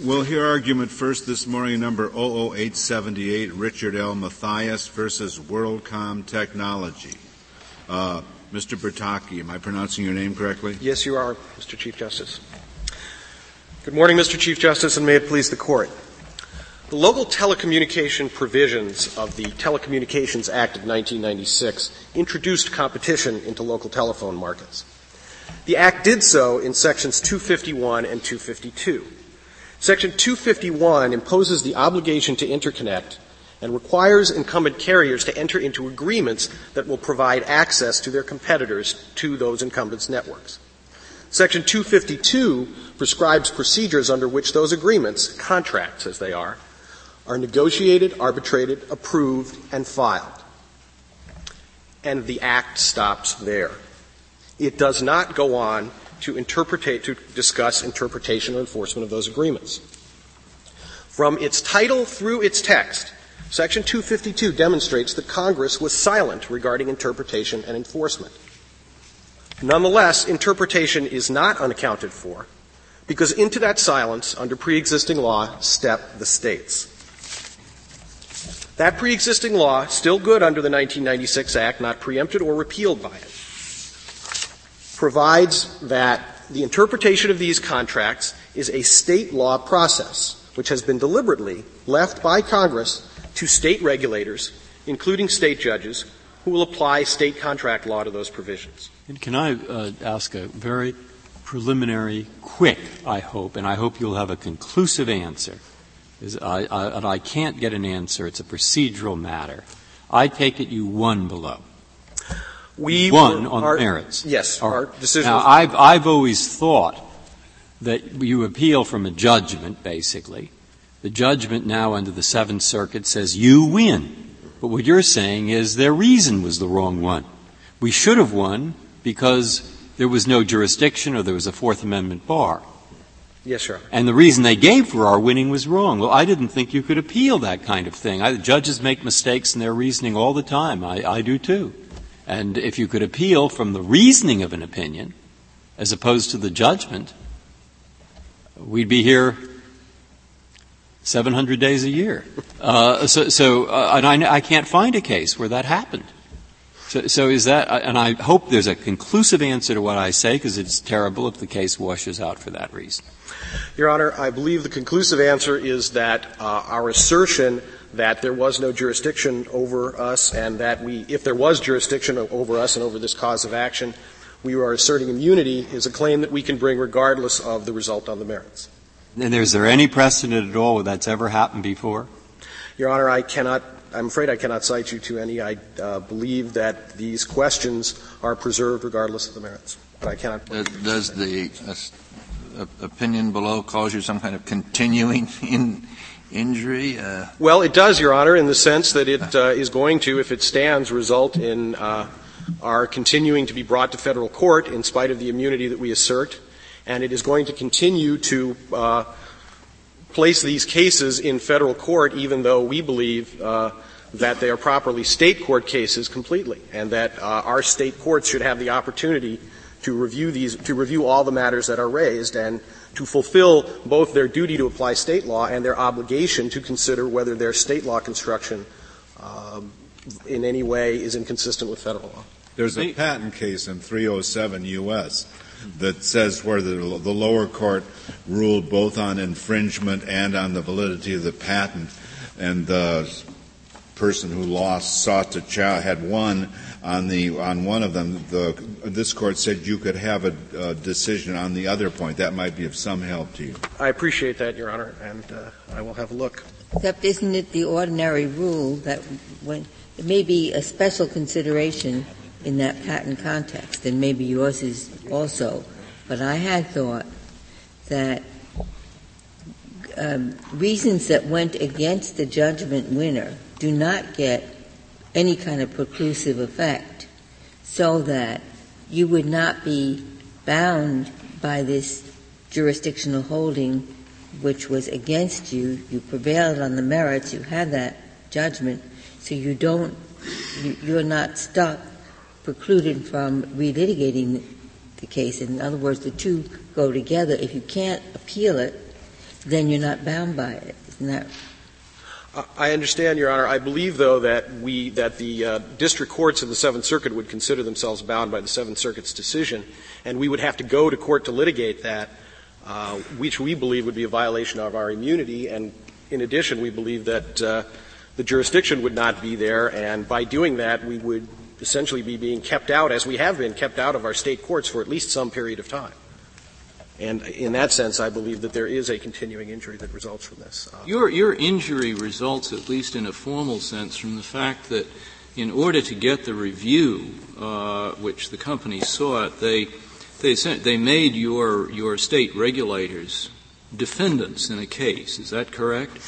We'll hear argument first this morning, number 00878, Richard L. Mathias versus WorldCom Technology. Uh, Mr. Bertocchi, am I pronouncing your name correctly? Yes, you are, Mr. Chief Justice. Good morning, Mr. Chief Justice, and may it please the Court. The local telecommunication provisions of the Telecommunications Act of 1996 introduced competition into local telephone markets. The Act did so in sections 251 and 252. Section 251 imposes the obligation to interconnect and requires incumbent carriers to enter into agreements that will provide access to their competitors to those incumbents' networks. Section 252 prescribes procedures under which those agreements, contracts as they are, are negotiated, arbitrated, approved, and filed. And the Act stops there. It does not go on to interpret, to discuss interpretation or enforcement of those agreements. From its title through its text, Section 252 demonstrates that Congress was silent regarding interpretation and enforcement. Nonetheless, interpretation is not unaccounted for because into that silence, under pre-existing law, step the states. That pre-existing law, still good under the 1996 Act, not preempted or repealed by it, provides that the interpretation of these contracts is a state law process which has been deliberately left by Congress to state regulators, including state judges, who will apply state contract law to those provisions. And can I uh, ask a very preliminary, quick, I hope, and I hope you'll have a conclusive answer. I, I, and I can't get an answer. It's a procedural matter. I take it you won below. We won on our, merits. Yes, our decision. Now, I've, I've always thought that you appeal from a judgment, basically. The judgment now under the Seventh Circuit says you win. But what you're saying is their reason was the wrong one. We should have won because there was no jurisdiction or there was a Fourth Amendment bar. Yes, sir. And the reason they gave for our winning was wrong. Well, I didn't think you could appeal that kind of thing. I, judges make mistakes in their reasoning all the time. I, I do too. And if you could appeal from the reasoning of an opinion, as opposed to the judgment, we'd be here 700 days a year. Uh, so, so uh, and I, I, can't find a case where that happened. So, so, is that, uh, and I hope there's a conclusive answer to what I say because it's terrible if the case washes out for that reason. Your Honor, I believe the conclusive answer is that uh, our assertion that there was no jurisdiction over us and that we, if there was jurisdiction over us and over this cause of action, we are asserting immunity is a claim that we can bring regardless of the result on the merits. And is there any precedent at all that's ever happened before? Your Honor, I cannot, I'm afraid I cannot cite you to any. I uh, believe that these questions are preserved regardless of the merits. But I cannot. Does, does the uh, opinion below cause you some kind of continuing in, injury? Uh, well, it does, Your Honor, in the sense that it uh, is going to, if it stands, result in uh, our continuing to be brought to federal court in spite of the immunity that we assert, and it is going to continue to uh, place these cases in federal court, even though we believe uh, that they are properly state court cases completely, and that uh, our state courts should have the opportunity to review these, to review all the matters that are raised, and to fulfill both their duty to apply state law and their obligation to consider whether their state law construction um, in any way is inconsistent with federal law. There's a patent case in 307 U.S. that says where the, the lower court ruled both on infringement and on the validity of the patent, and the person who lost sought to ch- had won on the on one of them. The, this court said you could have a, a, decision on the other point. That might be of some help to you. I appreciate that, Your Honor, and uh, I will have a look. Except, isn't it the ordinary rule that when it may be a special consideration in that patent context, and maybe yours is also. But I had thought that um, reasons that went against the judgment winner do not get any kind of preclusive effect, so that you would not be bound by this jurisdictional holding which was against you. You prevailed on the merits, you had that judgment, so you don't, you, are not stuck precluded from relitigating the case. In other words, the two go together. If you can't appeal it, then you're not bound by it. Isn't that I understand, Your Honor. I believe, though, that we that the uh, district courts of the Seventh Circuit would consider themselves bound by the Seventh Circuit's decision, and we would have to go to court to litigate that, uh, which we believe would be a violation of our immunity. And in addition, we believe that uh, the jurisdiction would not be there, and by doing that, we would essentially be being kept out, as we have been kept out of our state courts for at least some period of time. And in that sense, I believe that there is a continuing injury that results from this. Uh, your, your injury results, at least in a formal sense, from the fact that in order to get the review uh, which the company sought, they, they, sent, they made your, your state regulators defendants in a case. Is that correct?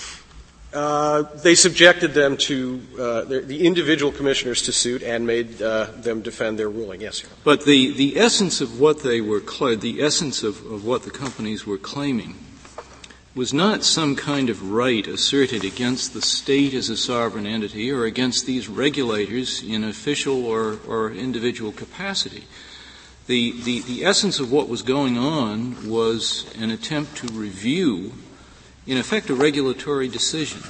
Uh, they subjected them to uh, the, the, individual commissioners to suit and made uh, them defend their ruling. Yes, Your But the, the essence of what they were, cl- the essence of, of what the companies were claiming was not some kind of right asserted against the state as a sovereign entity or against these regulators in official or, or individual capacity. The, the, the essence of what was going on was an attempt to review in effect, a regulatory decision.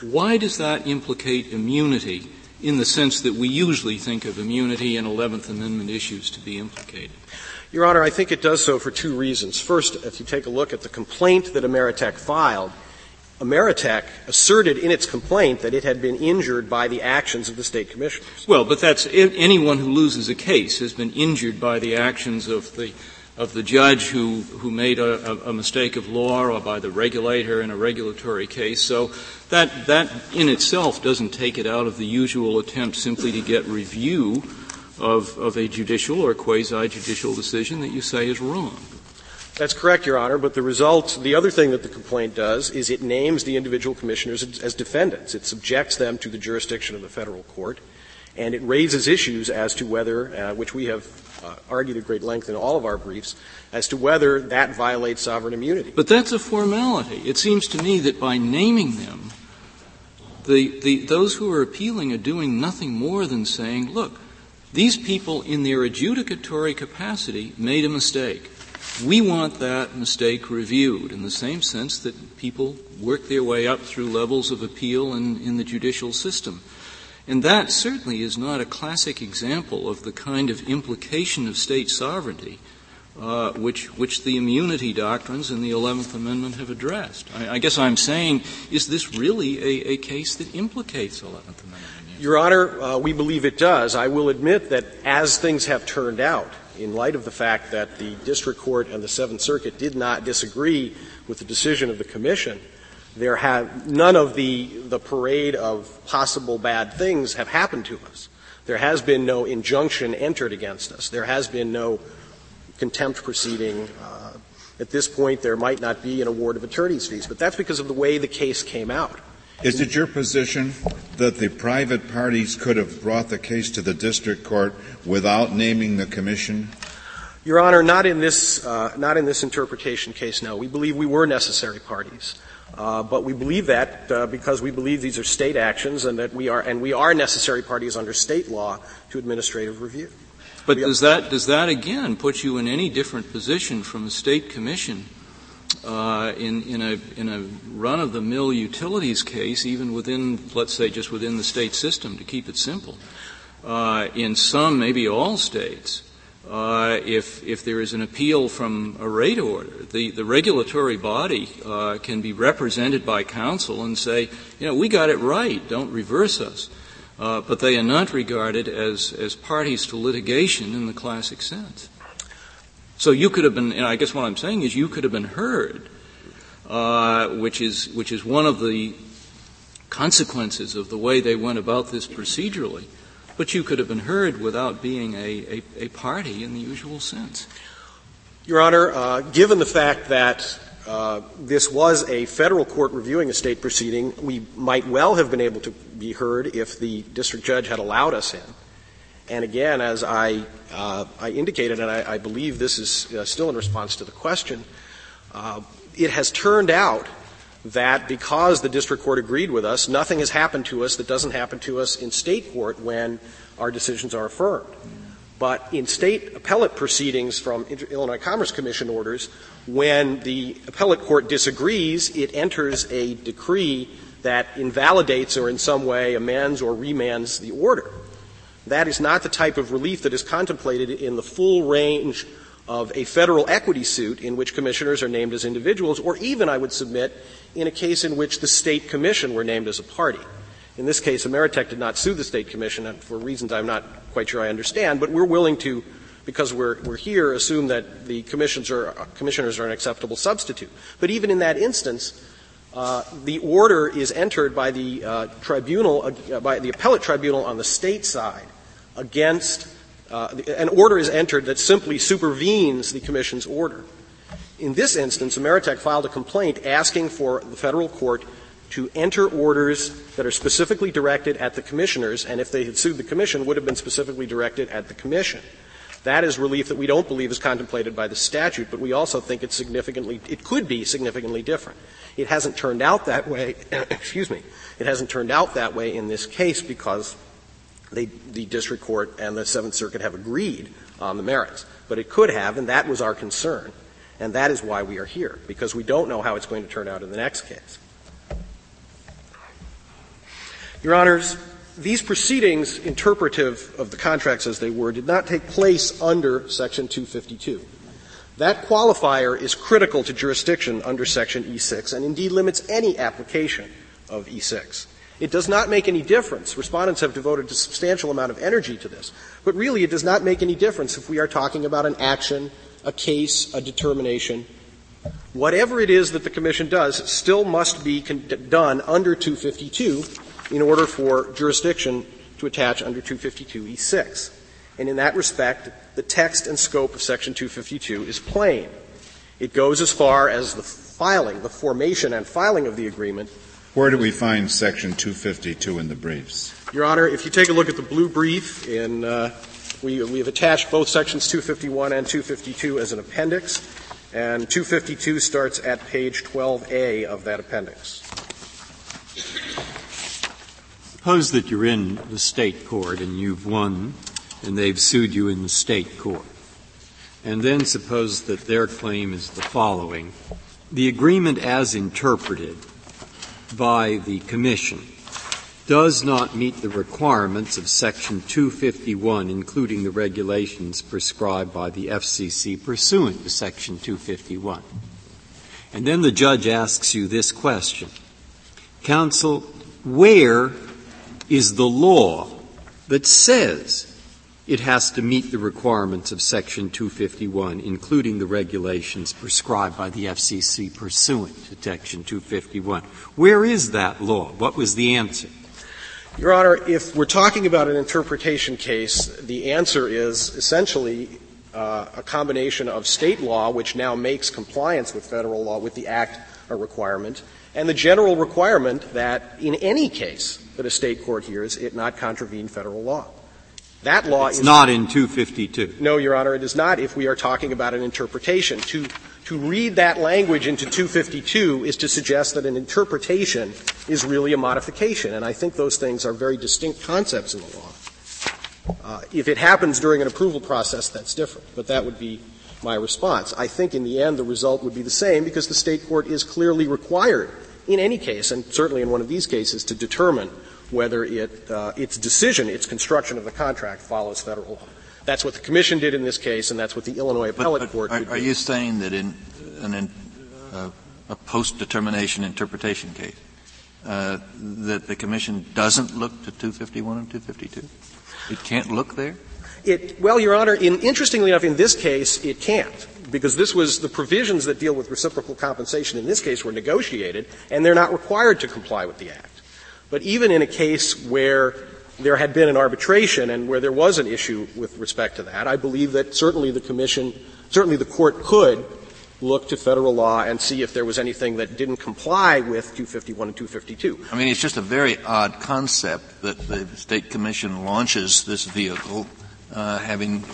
Why does that implicate immunity in the sense that we usually think of immunity in 11th Amendment issues to be implicated? Your Honor, I think it does so for two reasons. First, if you take a look at the complaint that Ameritech filed, Ameritech asserted in its complaint that it had been injured by the actions of the state commissioners. Well, but that's anyone who loses a case has been injured by the actions of the of the judge who, who made a, a, mistake of law or by the regulator in a regulatory case. So that, that in itself doesn't take it out of the usual attempt simply to get review of, of a judicial or quasi-judicial decision that you say is wrong. That's correct, Your Honor, but the result, the other thing that the complaint does is it names the individual commissioners as, as defendants. It subjects them to the jurisdiction of the federal court, and it raises issues as to whether, uh, which we have uh, argued at great length in all of our briefs as to whether that violates sovereign immunity. But that's a formality. It seems to me that by naming them, the, the, those who are appealing are doing nothing more than saying, look, these people in their adjudicatory capacity made a mistake. We want that mistake reviewed in the same sense that people work their way up through levels of appeal in, in the judicial system. And that certainly is not a classic example of the kind of implication of state sovereignty uh, which, which the immunity doctrines in the 11th Amendment have addressed. I, I guess I'm saying, is this really a, a, case that implicates 11th Amendment? Your Honor, uh, we believe it does. I will admit that as things have turned out, in light of the fact that the District Court and the Seventh Circuit did not disagree with the decision of the Commission, there have none of the, the parade of possible bad things have happened to us. There has been no injunction entered against us. There has been no contempt proceeding. Uh, at this point, there might not be an award of attorney's fees, but that's because of the way the case came out. Is it your position that the private parties could have brought the case to the district court without naming the commission? Your Honor, not in this, uh, not in this interpretation case. No, we believe we were necessary parties. Uh, but we believe that uh, because we believe these are state actions and that we are and we are necessary parties under state law to administrative review. But does that does that again put you in any different position from a state commission uh, in in a in a run of the mill utilities case, even within let's say just within the state system to keep it simple? Uh, in some, maybe all states, uh, if if there is an appeal from a rate order, the the regulatory body uh, can be represented by counsel and say, you know, we got it right, don't reverse us. Uh, but they are not regarded as as parties to litigation in the classic sense. So you could have been. And I guess what I'm saying is you could have been heard, uh, which is which is one of the consequences of the way they went about this procedurally but you could have been heard without being a, a, a party in the usual sense. Your Honor, uh, given the fact that uh, this was a federal court reviewing a state proceeding, we might well have been able to be heard if the district judge had allowed us in. And again, as I, uh, I indicated, and I, I, believe this is uh, still in response to the question, uh, it has turned out that because the district court agreed with us, nothing has happened to us that doesn't happen to us in state court when our decisions are affirmed. But in state appellate proceedings from Illinois Commerce Commission orders, when the appellate court disagrees, it enters a decree that invalidates or in some way amends or remands the order. That is not the type of relief that is contemplated in the full range of a federal equity suit in which commissioners are named as individuals, or even, I would submit, in a case in which the state commission were named as a party. In this case, Ameritech did not sue the state commission for reasons I'm not quite sure I understand, but we're willing to, because we're, we're here, assume that the commissions are, commissioners are an acceptable substitute. But even in that instance, uh, the order is entered by the uh, tribunal, uh, by the appellate tribunal on the state side against, uh, an order is entered that simply supervenes the commission's order. In this instance, Ameritech filed a complaint asking for the federal court to enter orders that are specifically directed at the commissioners, and if they had sued the commission, would have been specifically directed at the commission. That is relief that we don't believe is contemplated by the statute, but we also think it's significantly, it could be significantly different. It hasn't turned out that way, excuse me, it hasn't turned out that way in this case because they, the district court and the Seventh Circuit have agreed on the merits. But it could have, and that was our concern. And that is why we are here, because we don't know how it's going to turn out in the next case. Your Honors, these proceedings, interpretive of the contracts as they were, did not take place under Section 252. That qualifier is critical to jurisdiction under Section E6 and indeed limits any application of E6. It does not make any difference. Respondents have devoted a substantial amount of energy to this. But really, it does not make any difference if we are talking about an action, a case, a determination. Whatever it is that the Commission does still must be con- done under 252 in order for jurisdiction to attach under 252E6. And in that respect, the text and scope of Section 252 is plain. It goes as far as the filing, the formation and filing of the agreement. Where do we find Section 252 in the briefs? Your Honor, if you take a look at the blue brief, in, uh, we, we have attached both Sections 251 and 252 as an appendix, and 252 starts at page 12A of that appendix. Suppose that you're in the state court and you've won and they've sued you in the state court. And then suppose that their claim is the following. The agreement as interpreted by the Commission does not meet the requirements of Section 251, including the regulations prescribed by the FCC pursuant to Section 251. And then the judge asks you this question. Counsel, where is the law that says it has to meet the requirements of Section 251, including the regulations prescribed by the FCC pursuant to Section 251. Where is that law? What was the answer? Your Honor, if we're talking about an interpretation case, the answer is essentially uh, a combination of state law, which now makes compliance with federal law with the Act a requirement, and the general requirement that in any case that a state court hears, it not contravene federal law. That law it's is not in 252. No, Your Honor, it is not if we are talking about an interpretation. To, to read that language into 252 is to suggest that an interpretation is really a modification, and I think those things are very distinct concepts in the law. Uh, if it happens during an approval process, that's different, but that would be my response. I think in the end the result would be the same because the state court is clearly required in any case, and certainly in one of these cases, to determine whether it, uh, its decision, its construction of the contract follows federal law. That's what the Commission did in this case, and that's what the Illinois Appellate but, but Court are, did. Are you saying that in, an, uh, a post-determination interpretation case, uh, that the Commission doesn't look to 251 and 252? It can't look there? It, well, Your Honor, in, interestingly enough, in this case, it can't because this was the provisions that deal with reciprocal compensation in this case were negotiated, and they're not required to comply with the Act. But even in a case where there had been an arbitration and where there was an issue with respect to that, I believe that certainly the Commission, certainly the Court could look to federal law and see if there was anything that didn't comply with 251 and 252. I mean, it's just a very odd concept that the State Commission launches this vehicle uh, having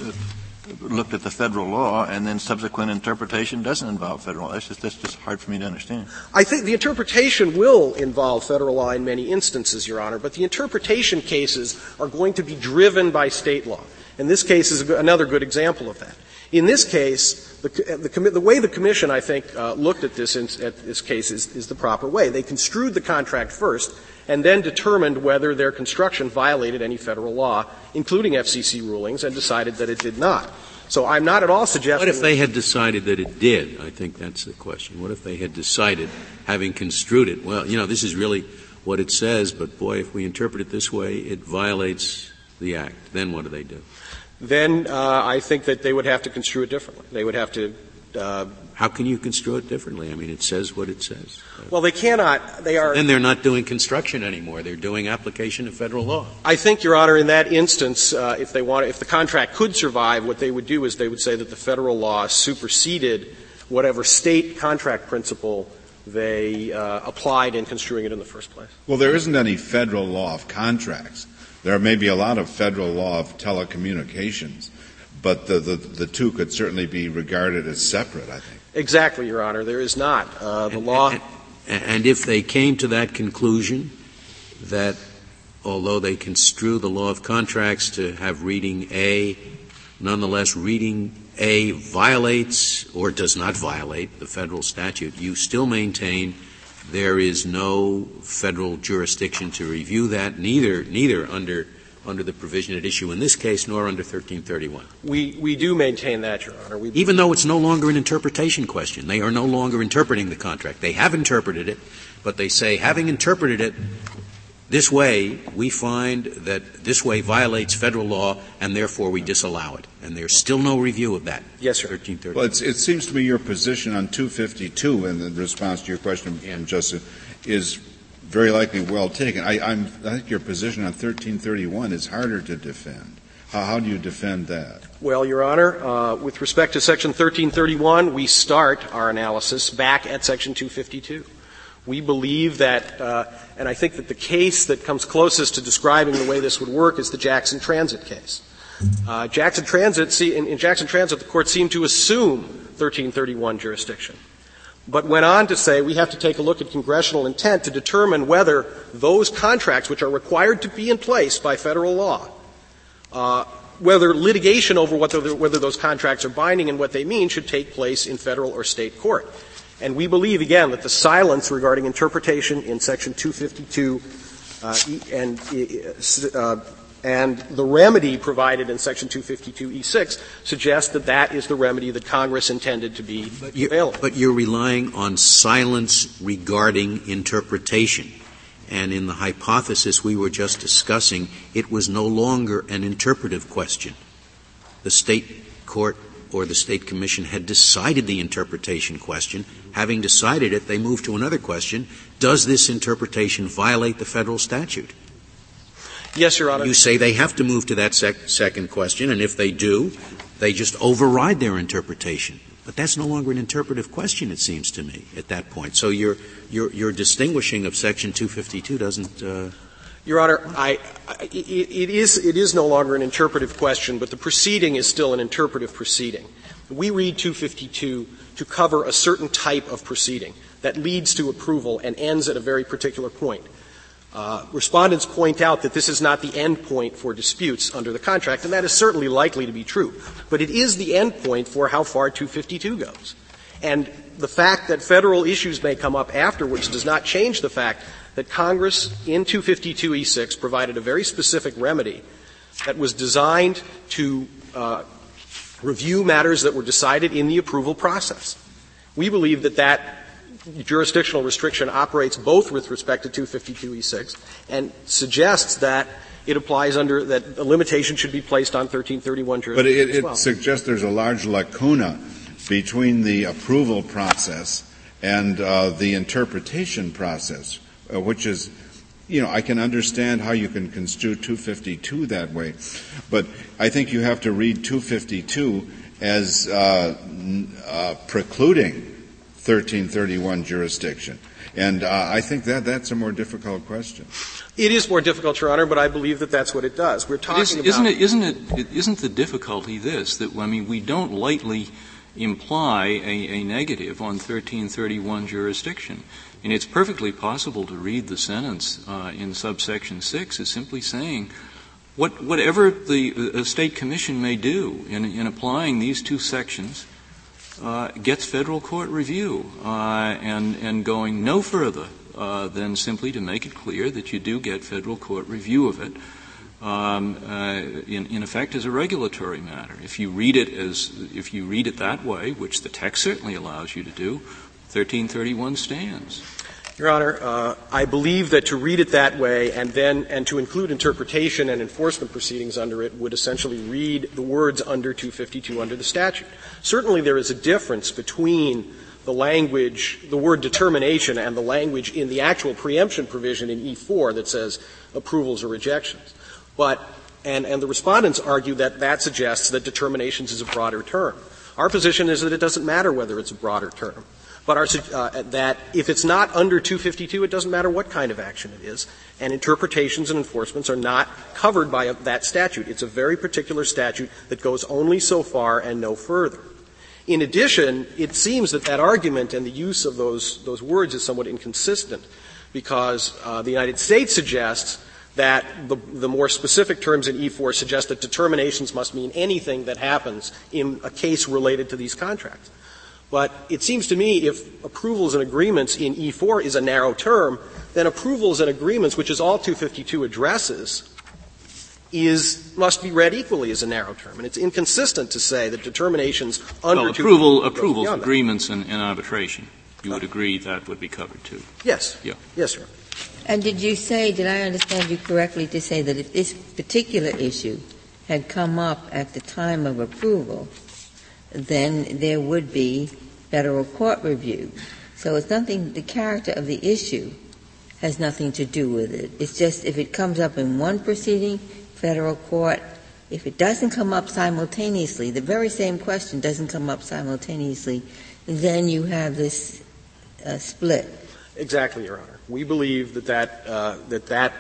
looked at the federal law and then subsequent interpretation doesn't involve federal law. That's just, that's just hard for me to understand. I think the interpretation will involve federal law in many instances, Your Honor, but the interpretation cases are going to be driven by state law. And this case is another good example of that. In this case, the, the, the way the commission, I think, uh, looked at this, in, at this case is, is the proper way. They construed the contract first and then determined whether their construction violated any federal law, including FCC rulings, and decided that it did not. So I'm not at all suggesting. What if they had decided that it did? I think that's the question. What if they had decided, having construed it, well, you know, this is really what it says, but boy, if we interpret it this way, it violates the act. Then what do they do? Then uh, I think that they would have to construe it differently. They would have to. Uh, How can you construe it differently? I mean, it says what it says. Well, they cannot. They are. Then they're not doing construction anymore. They're doing application of federal law. I think, Your Honor, in that instance, uh, if they want, if the contract could survive, what they would do is they would say that the federal law superseded whatever state contract principle they uh, applied in construing it in the first place. Well, there isn't any federal law of contracts. There may be a lot of federal law of telecommunications, but the, the, the two could certainly be regarded as separate, I think. Exactly, Your Honor. There is not. Uh, the and, law. And, and if they came to that conclusion that although they construe the law of contracts to have reading A, nonetheless reading A violates or does not violate the federal statute, you still maintain there is no federal jurisdiction to review that, neither, neither under under the provision at issue in this case, nor under 1331. We, we do maintain that, Your Honor. We Even though it's no longer an interpretation question. They are no longer interpreting the contract. They have interpreted it, but they say, having interpreted it this way, we find that this way violates federal law, and therefore we disallow it. And there's still no review of that. Yes, sir. 1330. Well, it seems to me your position on 252, in response to your question, yeah. Justice, is very likely well taken. I, I, think your position on 1331 is harder to defend. How, how do you defend that? Well, Your Honor, uh, with respect to Section 1331, we start our analysis back at Section 252. We believe that, uh, and I think that the case that comes closest to describing the way this would work is the Jackson Transit case. Uh, Jackson Transit, see, in, in Jackson Transit, the court seemed to assume 1331 jurisdiction but went on to say we have to take a look at congressional intent to determine whether those contracts, which are required to be in place by federal law, uh, whether litigation over whether, whether those contracts are binding and what they mean should take place in federal or state court. And we believe, again, that the silence regarding interpretation in Section 252 uh, and uh, and the remedy provided in Section 252E6 suggests that that is the remedy that Congress intended to be but available. But you're relying on silence regarding interpretation. And in the hypothesis we were just discussing, it was no longer an interpretive question. The state court or the state commission had decided the interpretation question. Having decided it, they moved to another question. Does this interpretation violate the federal statute? Yes, Your Honor. You say they have to move to that sec- second question, and if they do, they just override their interpretation. But that's no longer an interpretive question, it seems to me, at that point. So your, your, your distinguishing of Section 252 doesn't. Uh, your Honor, I, I, it, it, is, it is no longer an interpretive question, but the proceeding is still an interpretive proceeding. We read 252 to cover a certain type of proceeding that leads to approval and ends at a very particular point. Uh, respondents point out that this is not the end point for disputes under the contract, and that is certainly likely to be true. But it is the end point for how far 252 goes. And the fact that federal issues may come up afterwards does not change the fact that Congress in 252e6 provided a very specific remedy that was designed to uh, review matters that were decided in the approval process. We believe that that jurisdictional restriction operates both with respect to 252e6 and suggests that it applies under that a limitation should be placed on 1331 jurisdiction. But it, it well. suggests there's a large lacuna between the approval process and uh, the interpretation process, uh, which is you know, I can understand how you can construe 252 that way, but I think you have to read 252 as uh, uh, precluding 1331 jurisdiction. And uh, I think that that's a more difficult question. It is more difficult, Your Honor, but I believe that that's what it does. We're talking is, about isn't it, isn't it isn't the difficulty this that I mean we don't lightly imply a, a negative on 1331 jurisdiction. And it's perfectly possible to read the sentence uh, in subsection 6 as simply saying what, whatever the uh, state commission may do in, in applying these two sections uh, gets federal court review uh, and, and going no further uh, than simply to make it clear that you do get federal court review of it. Um, uh, in, in effect, as a regulatory matter. If you read it as if you read it that way, which the text certainly allows you to do, 1331 stands. Your Honor, uh, I believe that to read it that way and then and to include interpretation and enforcement proceedings under it would essentially read the words under 252 under the statute. Certainly, there is a difference between the language, the word determination, and the language in the actual preemption provision in E4 that says approvals or rejections. But and, and the respondents argue that that suggests that determinations is a broader term. Our position is that it doesn't matter whether it's a broader term but our, uh, that if it's not under 252, it doesn't matter what kind of action it is, and interpretations and enforcements are not covered by a, that statute. It's a very particular statute that goes only so far and no further. In addition, it seems that that argument and the use of those, those words is somewhat inconsistent because uh, the United States suggests that the, the, more specific terms in E4 suggest that determinations must mean anything that happens in a case related to these contracts. But it seems to me if approvals and agreements in E4 is a narrow term, then approvals and agreements, which is all 252 addresses, is must be read equally as a narrow term, and it's inconsistent to say that determinations under well, approval, approvals, agreements, and, and, arbitration. You would agree that would be covered too. Yes. Yeah. Yes, sir. And did you say? Did I understand you correctly to say that if this particular issue had come up at the time of approval, then there would be federal court review. So it's nothing, the character of the issue has nothing to do with it. It's just if it comes up in one proceeding, federal court, if it doesn't come up simultaneously, the very same question doesn't come up simultaneously, then you have this uh, split. Exactly, Your Honor. We believe that that, uh, that that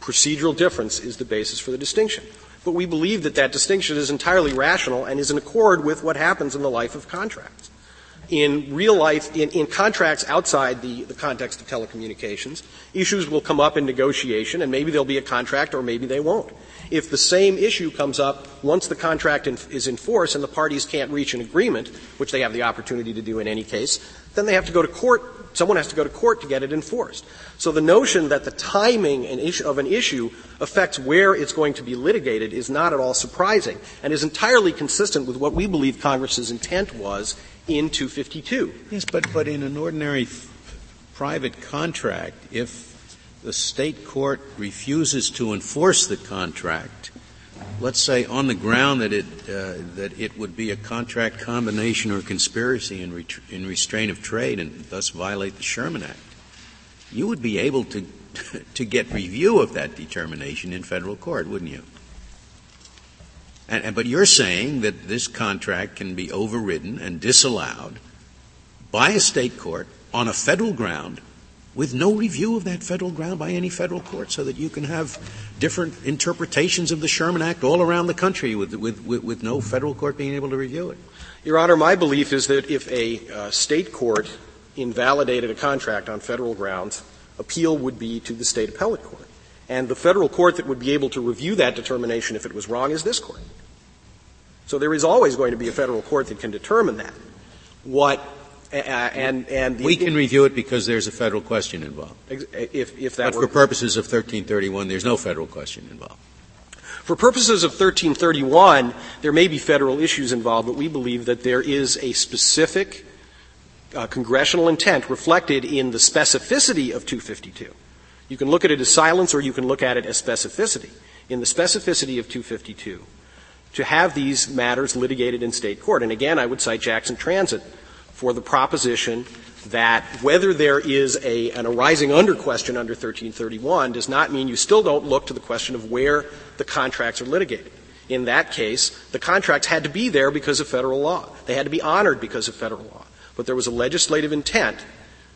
procedural difference is the basis for the distinction but we believe that that distinction is entirely rational and is in accord with what happens in the life of contracts. In real life, in, in contracts outside the, the context of telecommunications, issues will come up in negotiation and maybe there'll be a contract or maybe they won't. If the same issue comes up once the contract in, is in force and the parties can't reach an agreement, which they have the opportunity to do in any case, then they have to go to court someone has to go to court to get it enforced. So the notion that the timing of an issue affects where it's going to be litigated is not at all surprising and is entirely consistent with what we believe Congress's intent was in 252. Yes, but, but in an ordinary private contract, if the state court refuses to enforce the contract, let's say on the ground that it uh, that it would be a contract combination or conspiracy in, in restraint of trade and thus violate the Sherman Act, you would be able to to get review of that determination in federal court, wouldn't you? And, and, but you're saying that this contract can be overridden and disallowed by a state court on a federal ground with no review of that federal ground by any federal court so that you can have different interpretations of the Sherman Act all around the country with, with, with, with no federal court being able to review it. Your Honor, my belief is that if a uh, state court invalidated a contract on federal grounds, appeal would be to the state appellate court. And the federal court that would be able to review that determination if it was wrong is this court. So there is always going to be a federal court that can determine that. What and, and we can review it because there's a federal question involved. If, if that but were, for purposes of 1331, there's no federal question involved. For purposes of 1331, there may be federal issues involved, but we believe that there is a specific uh, congressional intent reflected in the specificity of 252. You can look at it as silence or you can look at it as specificity. In the specificity of 252, to have these matters litigated in state court. And again, I would cite Jackson Transit for the proposition that whether there is a, an arising under question under 1331 does not mean you still don't look to the question of where the contracts are litigated. In that case, the contracts had to be there because of federal law. They had to be honored because of federal law. But there was a legislative intent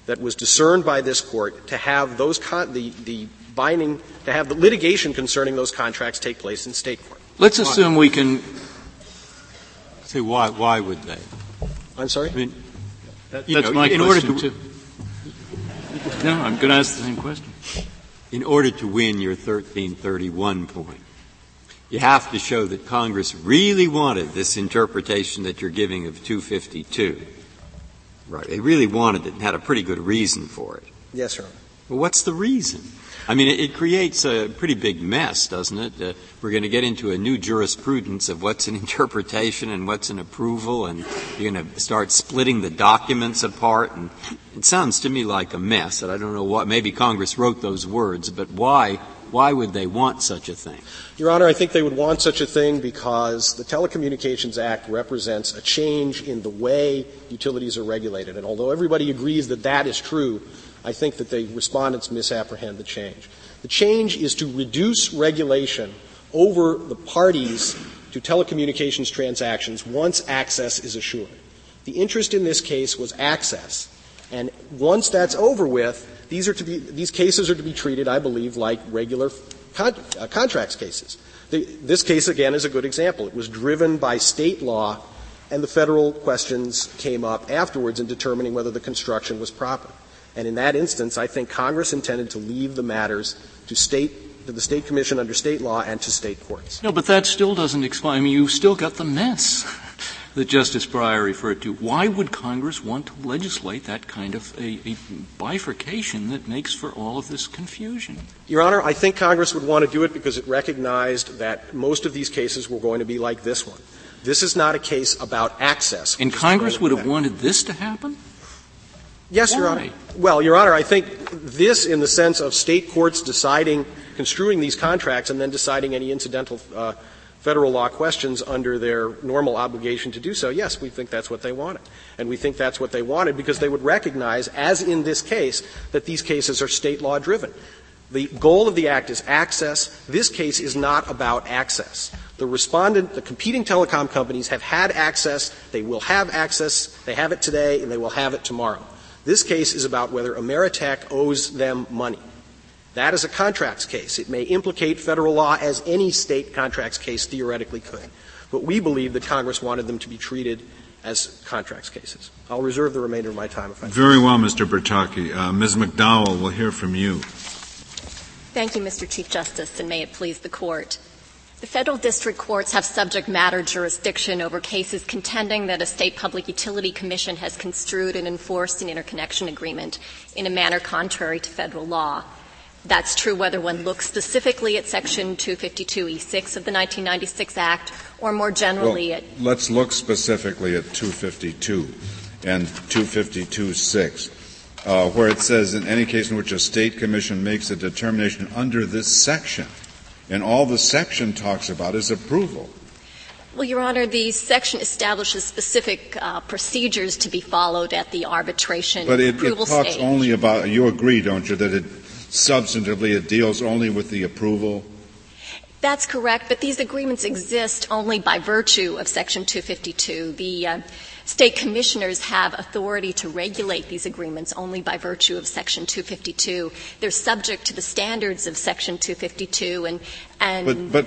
that was discerned by this court to have those con- the, the binding to have the litigation concerning those contracts take place in state court. Let's assume we can say why why would they? I'm sorry. I mean, that, that's know, my in question order to, too. No, I'm going to ask the same question. In order to win your 1331 point, you have to show that Congress really wanted this interpretation that you're giving of 252. Right. They really wanted it and had a pretty good reason for it. Yes, sir. Honor. Well, what's the reason? I mean, it, creates a pretty big mess, doesn't it? Uh, we're going to get into a new jurisprudence of what's an interpretation and what's an approval, and you're going to start splitting the documents apart. And it sounds to me like a mess. And I don't know what. Maybe Congress wrote those words, but why? Why would they want such a thing? Your Honor, I think they would want such a thing because the Telecommunications Act represents a change in the way utilities are regulated. And although everybody agrees that that is true, I think that the respondents misapprehend the change. The change is to reduce regulation over the parties to telecommunications transactions once access is assured. The interest in this case was access. And once that's over with, these, are to be, these cases are to be treated, I believe, like regular con- uh, contracts cases. The, this case, again, is a good example. It was driven by state law, and the federal questions came up afterwards in determining whether the construction was proper. And in that instance, I think Congress intended to leave the matters to state, to the state commission under state law and to state courts. No, but that still doesn't explain. I mean, you've still got the mess that Justice Breyer referred to. Why would Congress want to legislate that kind of a, a, bifurcation that makes for all of this confusion? Your Honor, I think Congress would want to do it because it recognized that most of these cases were going to be like this one. This is not a case about access. And Congress would have wanted this to happen? Yes, Why? Your Honor. Well, Your Honor, I think this in the sense of state courts deciding, construing these contracts and then deciding any incidental uh, federal law questions under their normal obligation to do so, yes, we think that's what they wanted. And we think that's what they wanted because they would recognize, as in this case, that these cases are state law driven. The goal of the Act is access. This case is not about access. The respondent, the competing telecom companies have had access, they will have access, they have it today, and they will have it tomorrow. This case is about whether Ameritech owes them money. That is a contracts case. It may implicate federal law as any state contracts case theoretically could. But we believe that Congress wanted them to be treated as contracts cases. I'll reserve the remainder of my time if I Very well, Mr. Bertocchi. Uh, Ms. McDowell, we'll hear from you. Thank you, Mr. Chief Justice, and may it please the Court. The federal district courts have subject matter jurisdiction over cases contending that a state public utility commission has construed and enforced an interconnection agreement in a manner contrary to federal law. That's true whether one looks specifically at Section 252E6 of the 1996 Act or more generally well, at. Let's look specifically at 252 and 252.6. Uh, where it says, in any case in which a state commission makes a determination under this section, and all the section talks about is approval. Well, Your Honor, the section establishes specific uh, procedures to be followed at the arbitration but it, approval it talks stage. only about. You agree, don't you, that it substantively it deals only with the approval? That's correct, but these agreements exist only by virtue of Section 252. The uh, state commissioners have authority to regulate these agreements only by virtue of Section 252. They're subject to the standards of Section 252, and and. But, but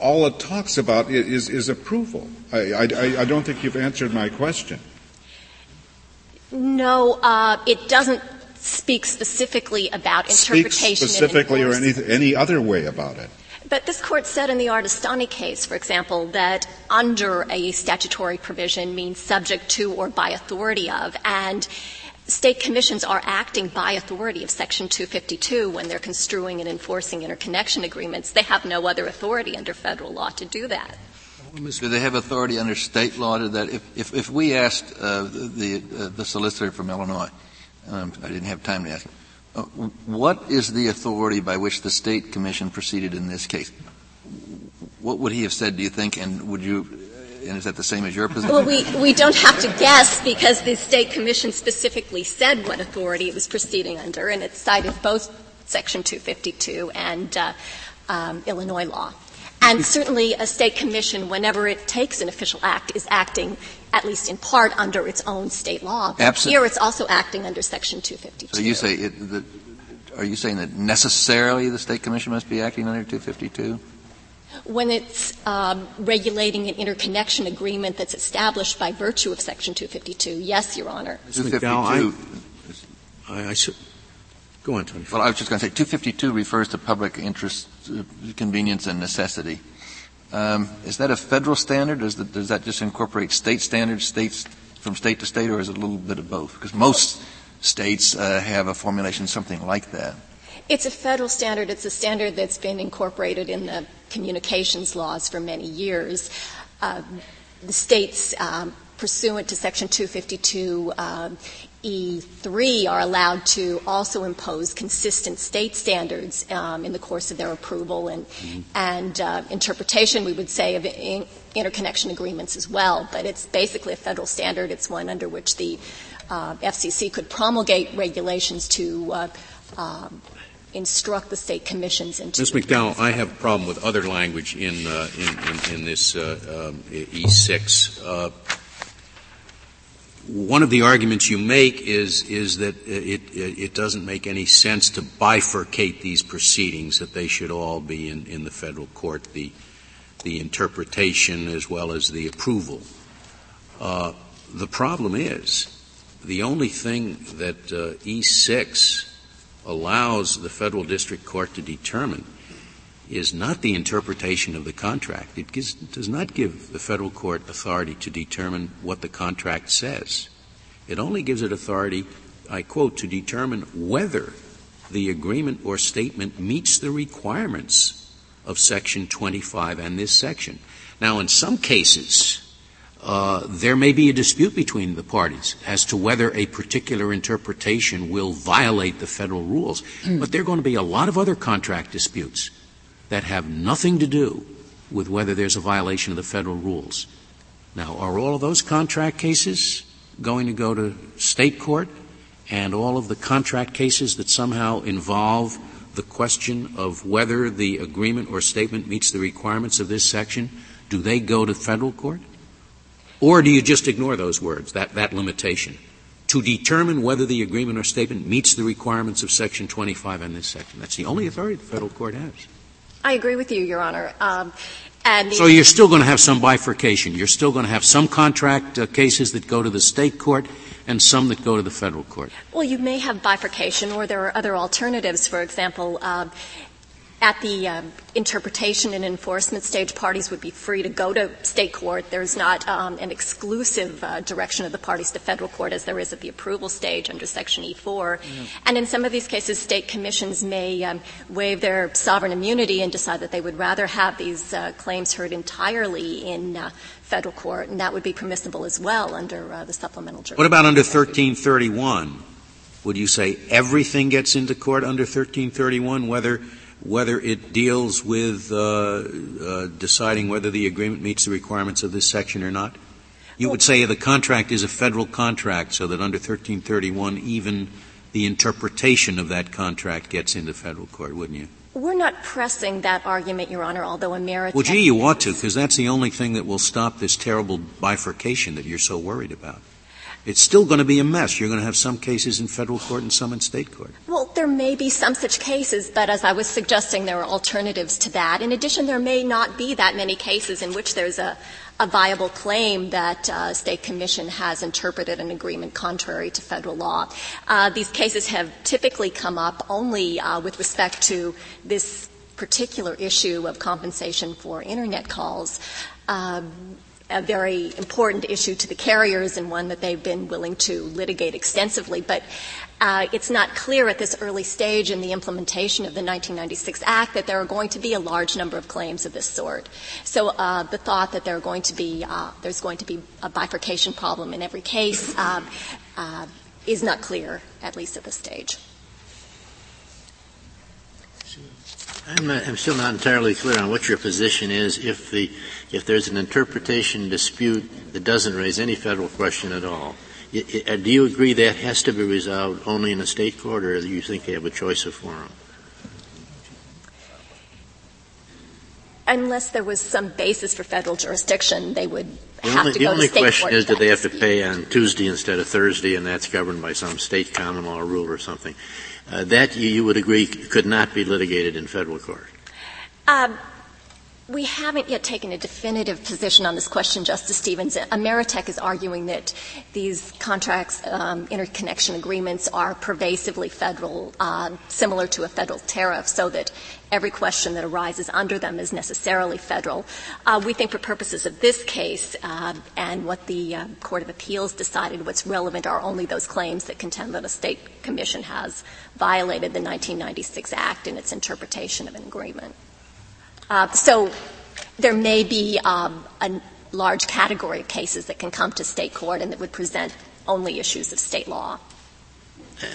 all it talks about is, is approval. I, I, I don't think you've answered my question. No, uh, it doesn't speak specifically about interpretation. Speak specifically or any, any other way about it. But this court said in the Ardestani case, for example, that under a statutory provision means subject to or by authority of, and state commissions are acting by authority of Section 252 when they're construing and enforcing interconnection agreements. They have no other authority under federal law to do that. Do they have authority under state law to that? If, if, if we asked uh, the, uh, the solicitor from Illinois, um, I didn't have time to ask. Uh, what is the authority by which the state commission proceeded in this case? What would he have said, do you think, and would you, and is that the same as your position? Well, we, we don't have to guess because the state commission specifically said what authority it was proceeding under, and it cited both Section 252 and uh, um, Illinois law. And certainly a state commission, whenever it takes an official act, is acting at least in part under its own state law. But Absent. here it's also acting under Section 252. So you say, it, the, are you saying that necessarily the state commission must be acting under 252? When it's um, regulating an interconnection agreement that's established by virtue of Section 252, yes, Your Honor. 252. I, I should, go on, Tony. Well, I was just going to say 252 refers to public interest, convenience, and necessity. Um, is that a federal standard? Does, does that just incorporate state standards, states from state to state, or is it a little bit of both? Because most states uh, have a formulation something like that. It's a federal standard. It's a standard that's been incorporated in the communications laws for many years. Uh, the states um, pursuant to Section 252 uh, E3 are allowed to also impose consistent state standards um, in the course of their approval and, mm-hmm. and uh, interpretation, we would say, of in- interconnection agreements as well. But it's basically a federal standard. It's one under which the uh, FCC could promulgate regulations to uh, um, instruct the state commissions into. Ms. McDowell, I have a problem with other language in uh, in, in, in, this uh, um, E6. One of the arguments you make is is that it, it, it doesn't make any sense to bifurcate these proceedings; that they should all be in, in the federal court, the the interpretation as well as the approval. Uh, the problem is the only thing that uh, E6 allows the federal district court to determine is not the interpretation of the contract. It gives, does not give the federal court authority to determine what the contract says. It only gives it authority, I quote, to determine whether the agreement or statement meets the requirements of Section 25 and this section. Now, in some cases, uh, there may be a dispute between the parties as to whether a particular interpretation will violate the federal rules. But there are going to be a lot of other contract disputes that have nothing to do with whether there's a violation of the federal rules. Now, are all of those contract cases going to go to state court? And all of the contract cases that somehow involve the question of whether the agreement or statement meets the requirements of this section, do they go to federal court? Or do you just ignore those words, that, that limitation? To determine whether the agreement or statement meets the requirements of Section 25 and this section. That's the only authority the federal court has. I agree with you, Your Honor. Um, so you're still going to have some bifurcation. You're still going to have some contract uh, cases that go to the state court and some that go to the federal court. Well, you may have bifurcation, or there are other alternatives. For example, uh, at the um, interpretation and enforcement stage, parties would be free to go to state court. There's not um, an exclusive uh, direction of the parties to federal court as there is at the approval stage under Section E4. And in some of these cases, state commissions may um, waive their sovereign immunity and decide that they would rather have these uh, claims heard entirely in uh, federal court, and that would be permissible as well under uh, the supplemental jurisdiction. What about under 1331? Would you say everything gets into court under 1331, whether whether it deals with uh, uh, deciding whether the agreement meets the requirements of this section or not? You would say the contract is a federal contract, so that under 1331, even the interpretation of that contract gets into federal court, wouldn't you? We're not pressing that argument, Your Honor, although a merit. Well, gee, you ought to, because that's the only thing that will stop this terrible bifurcation that you're so worried about it's still going to be a mess. You're going to have some cases in federal court and some in state court. Well, there may be some such cases, but as I was suggesting, there are alternatives to that. In addition, there may not be that many cases in which there's a, a viable claim that uh, state commission has interpreted an agreement contrary to federal law. Uh, these cases have typically come up only uh, with respect to this particular issue of compensation for internet calls. Um, a very important issue to the carriers and one that they've been willing to litigate extensively. But uh, it's not clear at this early stage in the implementation of the 1996 Act that there are going to be a large number of claims of this sort. So uh, the thought that there are going to be uh, there's going to be a bifurcation problem in every case uh, uh, is not clear, at least at this stage. I'm, not, I'm still not entirely clear on what your position is if the if there's an interpretation dispute that doesn't raise any federal question at all. Uh, do you agree that has to be resolved only in a state court, or do you think they have a choice of forum? Unless there was some basis for federal jurisdiction, they would the have only, the only question is, do they have to pay on Tuesday instead of Thursday, and that's governed by some state common law rule or something? Uh, that you, you, would agree could not be litigated in federal court. Um, We haven't yet taken a definitive position on this question, Justice Stevens. Ameritech is arguing that these contracts, um, interconnection agreements, are pervasively federal, uh, similar to a federal tariff, so that every question that arises under them is necessarily federal. Uh, we think, for purposes of this case uh, and what the uh, Court of Appeals decided, what's relevant are only those claims that contend that a state commission has violated the 1996 Act in its interpretation of an agreement. Uh, so there may be um, a large category of cases that can come to state court and that would present only issues of state law.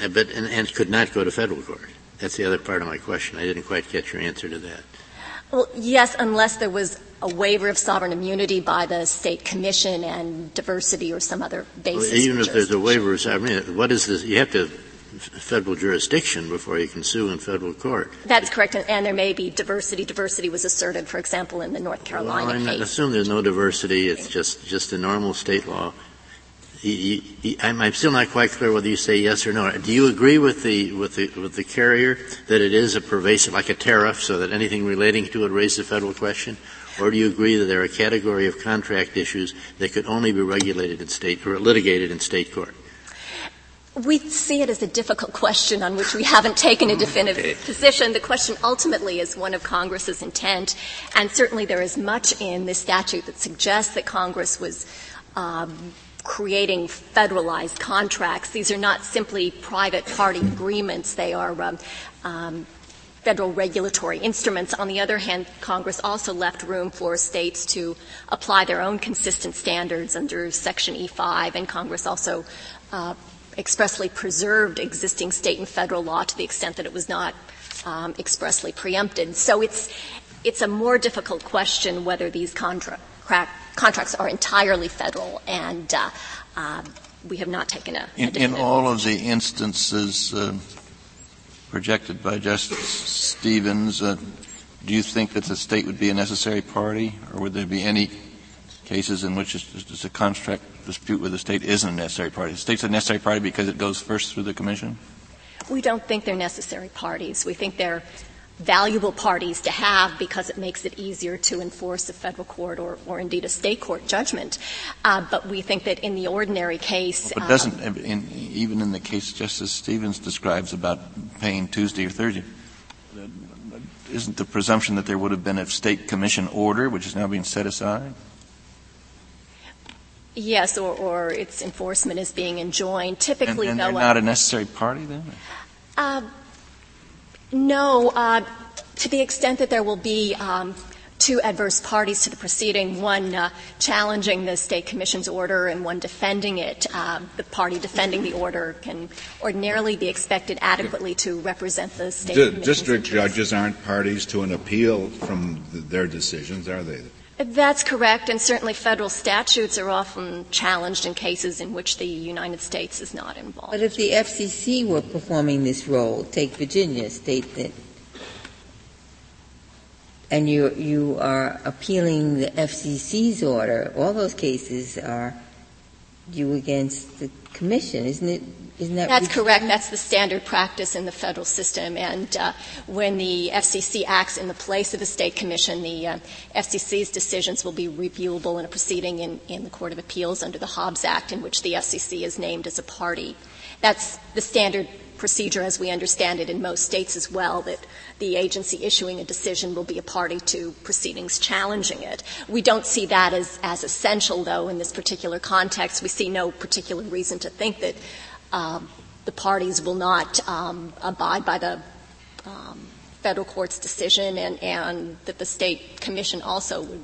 Uh, but and, and could not go to federal court. That's the other part of my question. I didn't quite get your answer to that. Well, yes, unless there was a waiver of sovereign immunity by the state commission and diversity or some other basis. Well, even if there's a waiver of sovereign immunity, what is this? You have to federal jurisdiction before you can sue in federal court. That's correct, and there may be diversity. Diversity was asserted, for example, in the North Carolina well, I assume there's no diversity. It's just just a normal state law. I'm, I'm still not quite clear whether you say yes or no. Do you agree with the with the with the carrier that it is a pervasive, like a tariff, so that anything relating to it raises a federal question, or do you agree that there are a category of contract issues that could only be regulated in state or litigated in state court? We see it as a difficult question on which we haven't taken a definitive position. The question ultimately is one of Congress's intent, and certainly there is much in this statute that suggests that Congress was um, creating federalized contracts. These are not simply private party agreements; they are um, um, federal regulatory instruments. On the other hand, Congress also left room for states to apply their own consistent standards under Section E5, and Congress also uh, expressly preserved existing state and federal law to the extent that it was not um, expressly preempted. So it's it's a more difficult question whether these contra- contracts are entirely federal, and uh, uh, we have not taken a. In, in all of the instances uh, projected by Justice Stevens, uh, do you think that the state would be a necessary party, or would there be any cases in which it's, a contract dispute with the state isn't a necessary party. The state's a necessary party because it goes first through the commission? We don't think they're necessary parties. We think they're valuable parties to have because it makes it easier to enforce a federal court or, or indeed a state court judgment. Uh, but we think that in the ordinary case, but doesn't um, in, even in the case Justice Stevens describes about paying Tuesday or Thursday, isn't the presumption that there would have been a state commission order which is now being set aside? Yes, or, or its enforcement is being enjoined. Typically, and, and though, they're not a necessary party then. Uh, no, uh, to the extent that there will be um, two adverse parties to the proceeding, one uh, challenging the state commission's order and one defending it. Uh, the party defending the order can ordinarily be expected adequately to represent the state. D- district judges aren't parties to an appeal from their decisions, are they? That's correct, and certainly federal statutes are often challenged in cases in which the United States is not involved. But if the FCC were performing this role, take Virginia, state that, and you you are appealing the FCC's order, all those cases are you against the commission, isn't it? Isn't that That's correct. That's the standard practice in the federal system. And uh, when the FCC acts in the place of the state commission, the uh, FCC's decisions will be reviewable in a proceeding in, in the Court of Appeals under the Hobbs Act, in which the FCC is named as a party. That's the standard procedure as we understand it in most states as well, that the agency issuing a decision will be a party to proceedings challenging it. We don't see that as, as essential, though, in this particular context. We see no particular reason to think that um, the parties will not um, abide by the um, federal court's decision and, and, that the state commission also would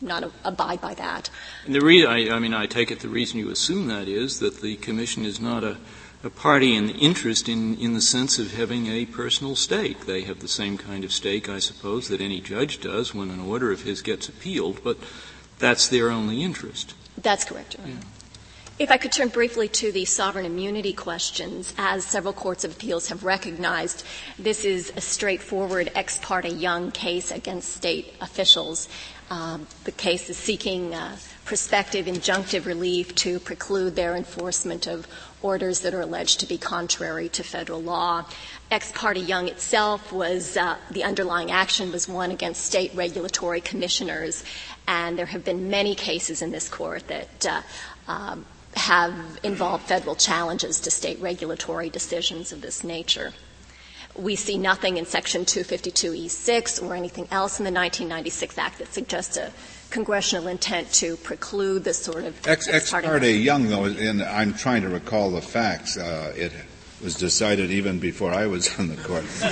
not abide by that. And the reason, I, I, mean, I take it the reason you assume that is that the commission is not a, a party in interest in, in the sense of having a personal stake. They have the same kind of stake, I suppose, that any judge does when an order of his gets appealed, but that's their only interest. That's correct. Yeah. If I could turn briefly to the sovereign immunity questions, as several courts of appeals have recognized, this is a straightforward ex parte Young case against state officials. Um, the case is seeking uh, prospective injunctive relief to preclude their enforcement of orders that are alleged to be contrary to federal law. Ex parte Young itself was uh, the underlying action was one against state regulatory commissioners, and there have been many cases in this court that uh, um, have involved federal challenges to state regulatory decisions of this nature. We see nothing in Section 252E6 or anything else in the 1996 Act that suggests a congressional intent to preclude this sort of ex, ex parte young, though, and I'm trying to recall the facts. Uh, it was decided even before I was on the court.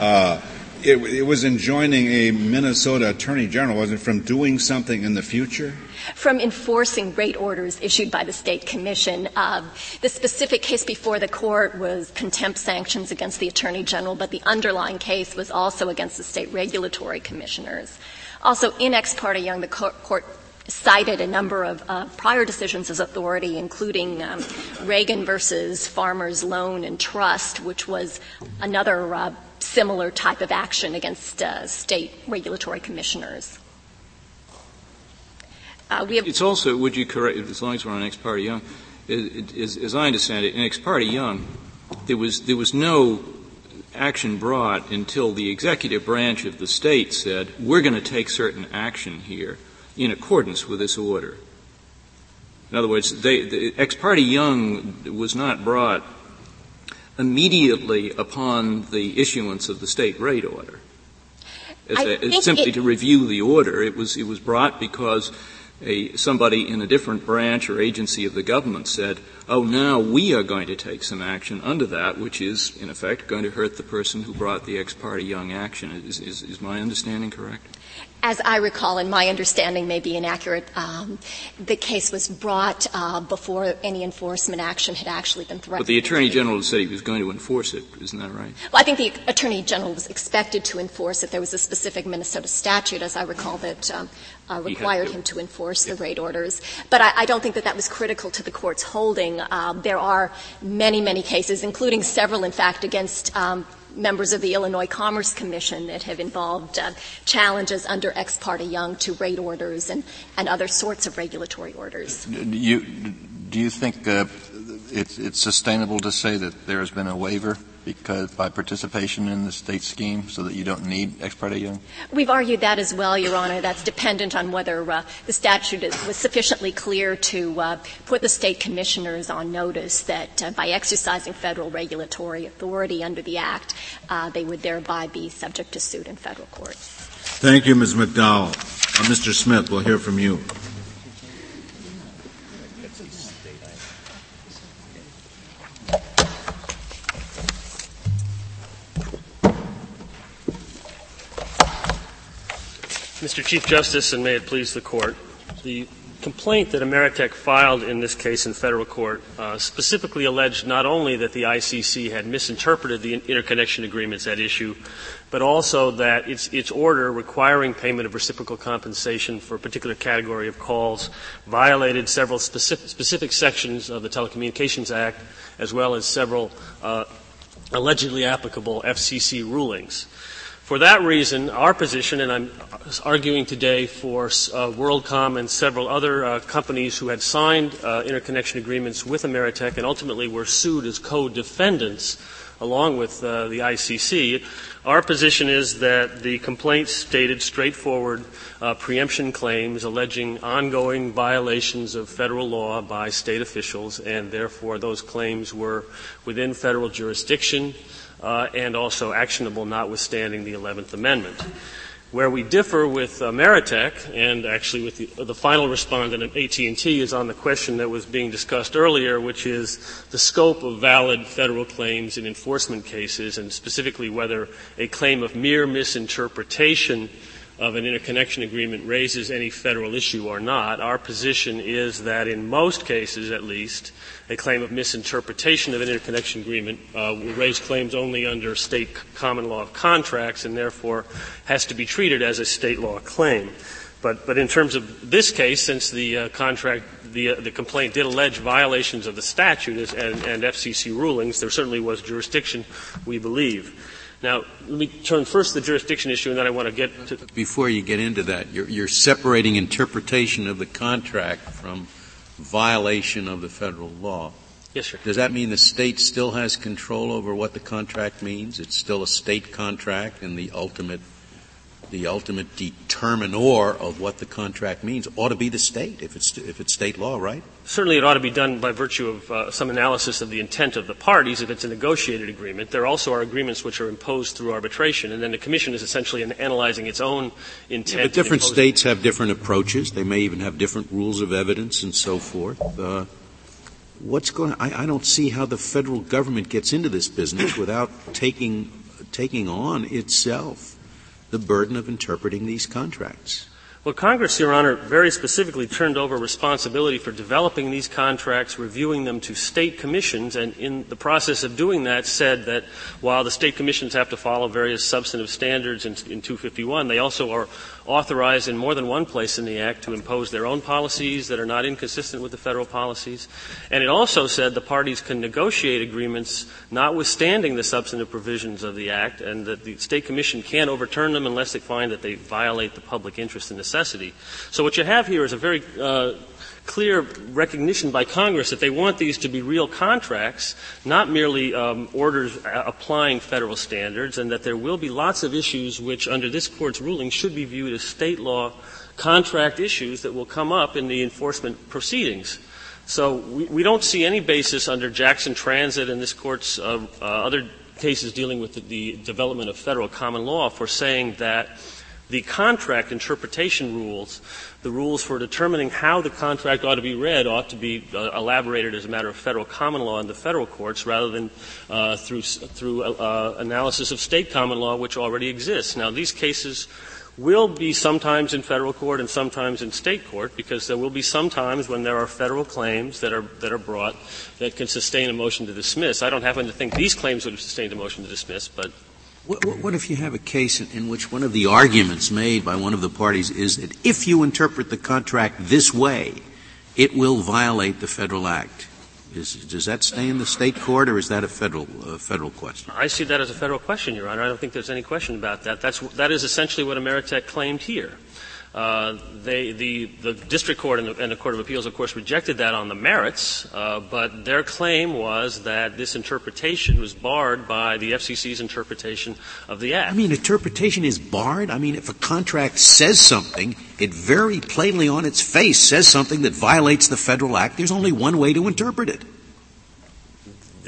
uh, it, it, was enjoining a Minnesota attorney general, wasn't it, from doing something in the future? From enforcing rate orders issued by the state commission. Uh, the specific case before the court was contempt sanctions against the attorney general, but the underlying case was also against the state regulatory commissioners. Also, in ex parte Young, the court cited a number of uh, prior decisions as authority, including um, Reagan versus Farmers Loan and Trust, which was another uh, similar type of action against uh, state regulatory commissioners. Uh, it's also, would you correct, as long as we're on ex parte Young, as I understand it, in ex parte Young, there was, there was no action brought until the executive branch of the state said, we're going to take certain action here in accordance with this order. In other words, they, the ex parte Young was not brought immediately upon the issuance of the state rate order. As a, simply it, to review the order. It was, it was brought because a, somebody in a different branch or agency of the government said, oh, now we are going to take some action under that, which is, in effect, going to hurt the person who brought the ex parte Young action. Is, is, is my understanding correct? As I recall, and my understanding may be inaccurate, um, the case was brought uh, before any enforcement action had actually been threatened. But the Attorney General said he was going to enforce it, isn't that right? Well, I think the Attorney General was expected to enforce it. There was a specific Minnesota statute, as I recall, that um, uh, required him to enforce the rate orders. But I, I, don't think that that was critical to the court's holding. Um, there are many, many cases, including several, in fact, against um, members of the Illinois Commerce Commission that have involved uh, challenges under ex parte Young to rate orders and, and other sorts of regulatory orders. Do you, do you think uh, it's, it's sustainable to say that there has been a waiver because by participation in the state scheme so that you don't need ex parte Young? We've argued that as well, Your Honor. That's dependent on whether uh, the statute is, was sufficiently clear to uh, put the state commissioners on notice that uh, by exercising federal regulatory authority under the Act, uh, they would thereby be subject to suit in federal court. Thank you, Ms. McDowell. Uh, Mr. Smith, we'll hear from you. Mr. Chief Justice, and may it please the Court, the complaint that Ameritech filed in this case in federal court uh, specifically alleged not only that the ICC had misinterpreted the interconnection agreements at issue, but also that its, its order requiring payment of reciprocal compensation for a particular category of calls violated several specific, specific sections of the Telecommunications Act, as well as several uh, allegedly applicable FCC rulings. For that reason, our position, and I'm arguing today for uh, WorldCom and several other uh, companies who had signed uh, interconnection agreements with Ameritech and ultimately were sued as co-defendants along with uh, the ICC, our position is that the complaint stated straightforward uh, preemption claims alleging ongoing violations of federal law by state officials, and therefore those claims were within federal jurisdiction uh, and also actionable notwithstanding the 11th Amendment. Where we differ with uh, Ameritech and actually with the, the final respondent at AT&T is on the question that was being discussed earlier, which is the scope of valid federal claims in enforcement cases and specifically whether a claim of mere misinterpretation of an interconnection agreement raises any federal issue or not. Our position is that in most cases, at least, a claim of misinterpretation of an interconnection agreement uh, will raise claims only under state common law of contracts and therefore has to be treated as a state law claim. But, but in terms of this case, since the uh, contract, the, uh, the complaint did allege violations of the statute and, and FCC rulings, there certainly was jurisdiction, we believe. Now, let me turn first to the jurisdiction issue, and then I want to get to. Before you get into that, you're, you're separating interpretation of the contract from violation of the federal law. Yes, sir. Does that mean the state still has control over what the contract means? It's still a state contract, and the ultimate the ultimate determinor of what the contract means ought to be the state, if it's, if it's state law, right? Certainly it ought to be done by virtue of uh, some analysis of the intent of the parties if it's a negotiated agreement. There also are agreements which are imposed through arbitration, and then the Commission is essentially analyzing its own intent. Yeah, but different states have different approaches. They may even have different rules of evidence and so forth. Uh, what's going I, I don't see how the federal government gets into this business without taking, taking on itself the burden of interpreting these contracts? Well, Congress, Your Honor, very specifically turned over responsibility for developing these contracts, reviewing them to state commissions, and in the process of doing that said that while the state commissions have to follow various substantive standards in, in 251, they also are authorized in more than one place in the Act to impose their own policies that are not inconsistent with the federal policies. And it also said the parties can negotiate agreements notwithstanding the substantive provisions of the Act and that the State Commission can't overturn them unless they find that they violate the public interest and necessity. So what you have here is a very uh, clear recognition by Congress that they want these to be real contracts, not merely um, orders applying federal standards, and that there will be lots of issues which, under this court's ruling, should be viewed as state law contract issues that will come up in the enforcement proceedings. So we, we don't see any basis under Jackson Transit and this court's uh, uh, other cases dealing with the, the development of federal common law for saying that the contract interpretation rules the rules for determining how the contract ought to be read ought to be uh, elaborated as a matter of federal common law in the federal courts rather than uh, through through uh, analysis of state common law which already exists. Now these cases will be sometimes in federal court and sometimes in state court because there will be some times when there are federal claims that are that are brought that can sustain a motion to dismiss. I don't happen to think these claims would have sustained a motion to dismiss, but what, if you have a case in, which one of the arguments made by one of the parties is that if you interpret the contract this way, it will violate the federal act? Does that stay in the state court, or is that a federal question? I see that as a federal question, Your Honor. I don't think there's any question about that. That is essentially what Ameritech claimed here. Uh, they, the, the district court and the, and the, court of appeals, of course, rejected that on the merits, uh, but their claim was that this interpretation was barred by the FCC's interpretation of the act. I mean, interpretation is barred. I mean, if a contract says something, it very plainly on its face says something that violates the federal act. There's only one way to interpret it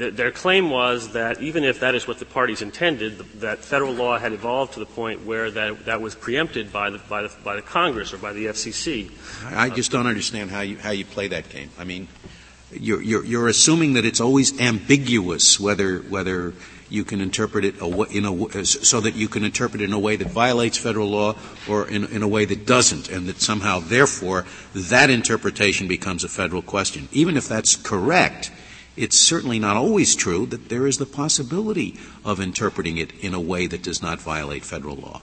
their claim was that even if that is what the parties intended, that federal law had evolved to the point where that, that was preempted by the, by, the, by the Congress or by the FCC. I just don't understand how you, how you play that game. I mean, you're, you're, you're assuming that it's always ambiguous whether, whether you can interpret it in a, so that you can interpret it in a way that violates federal law or in, in a way that doesn't, and that somehow, therefore, that interpretation becomes a federal question. Even if that's correct, it's certainly not always true that there is the possibility of interpreting it in a way that does not violate federal law.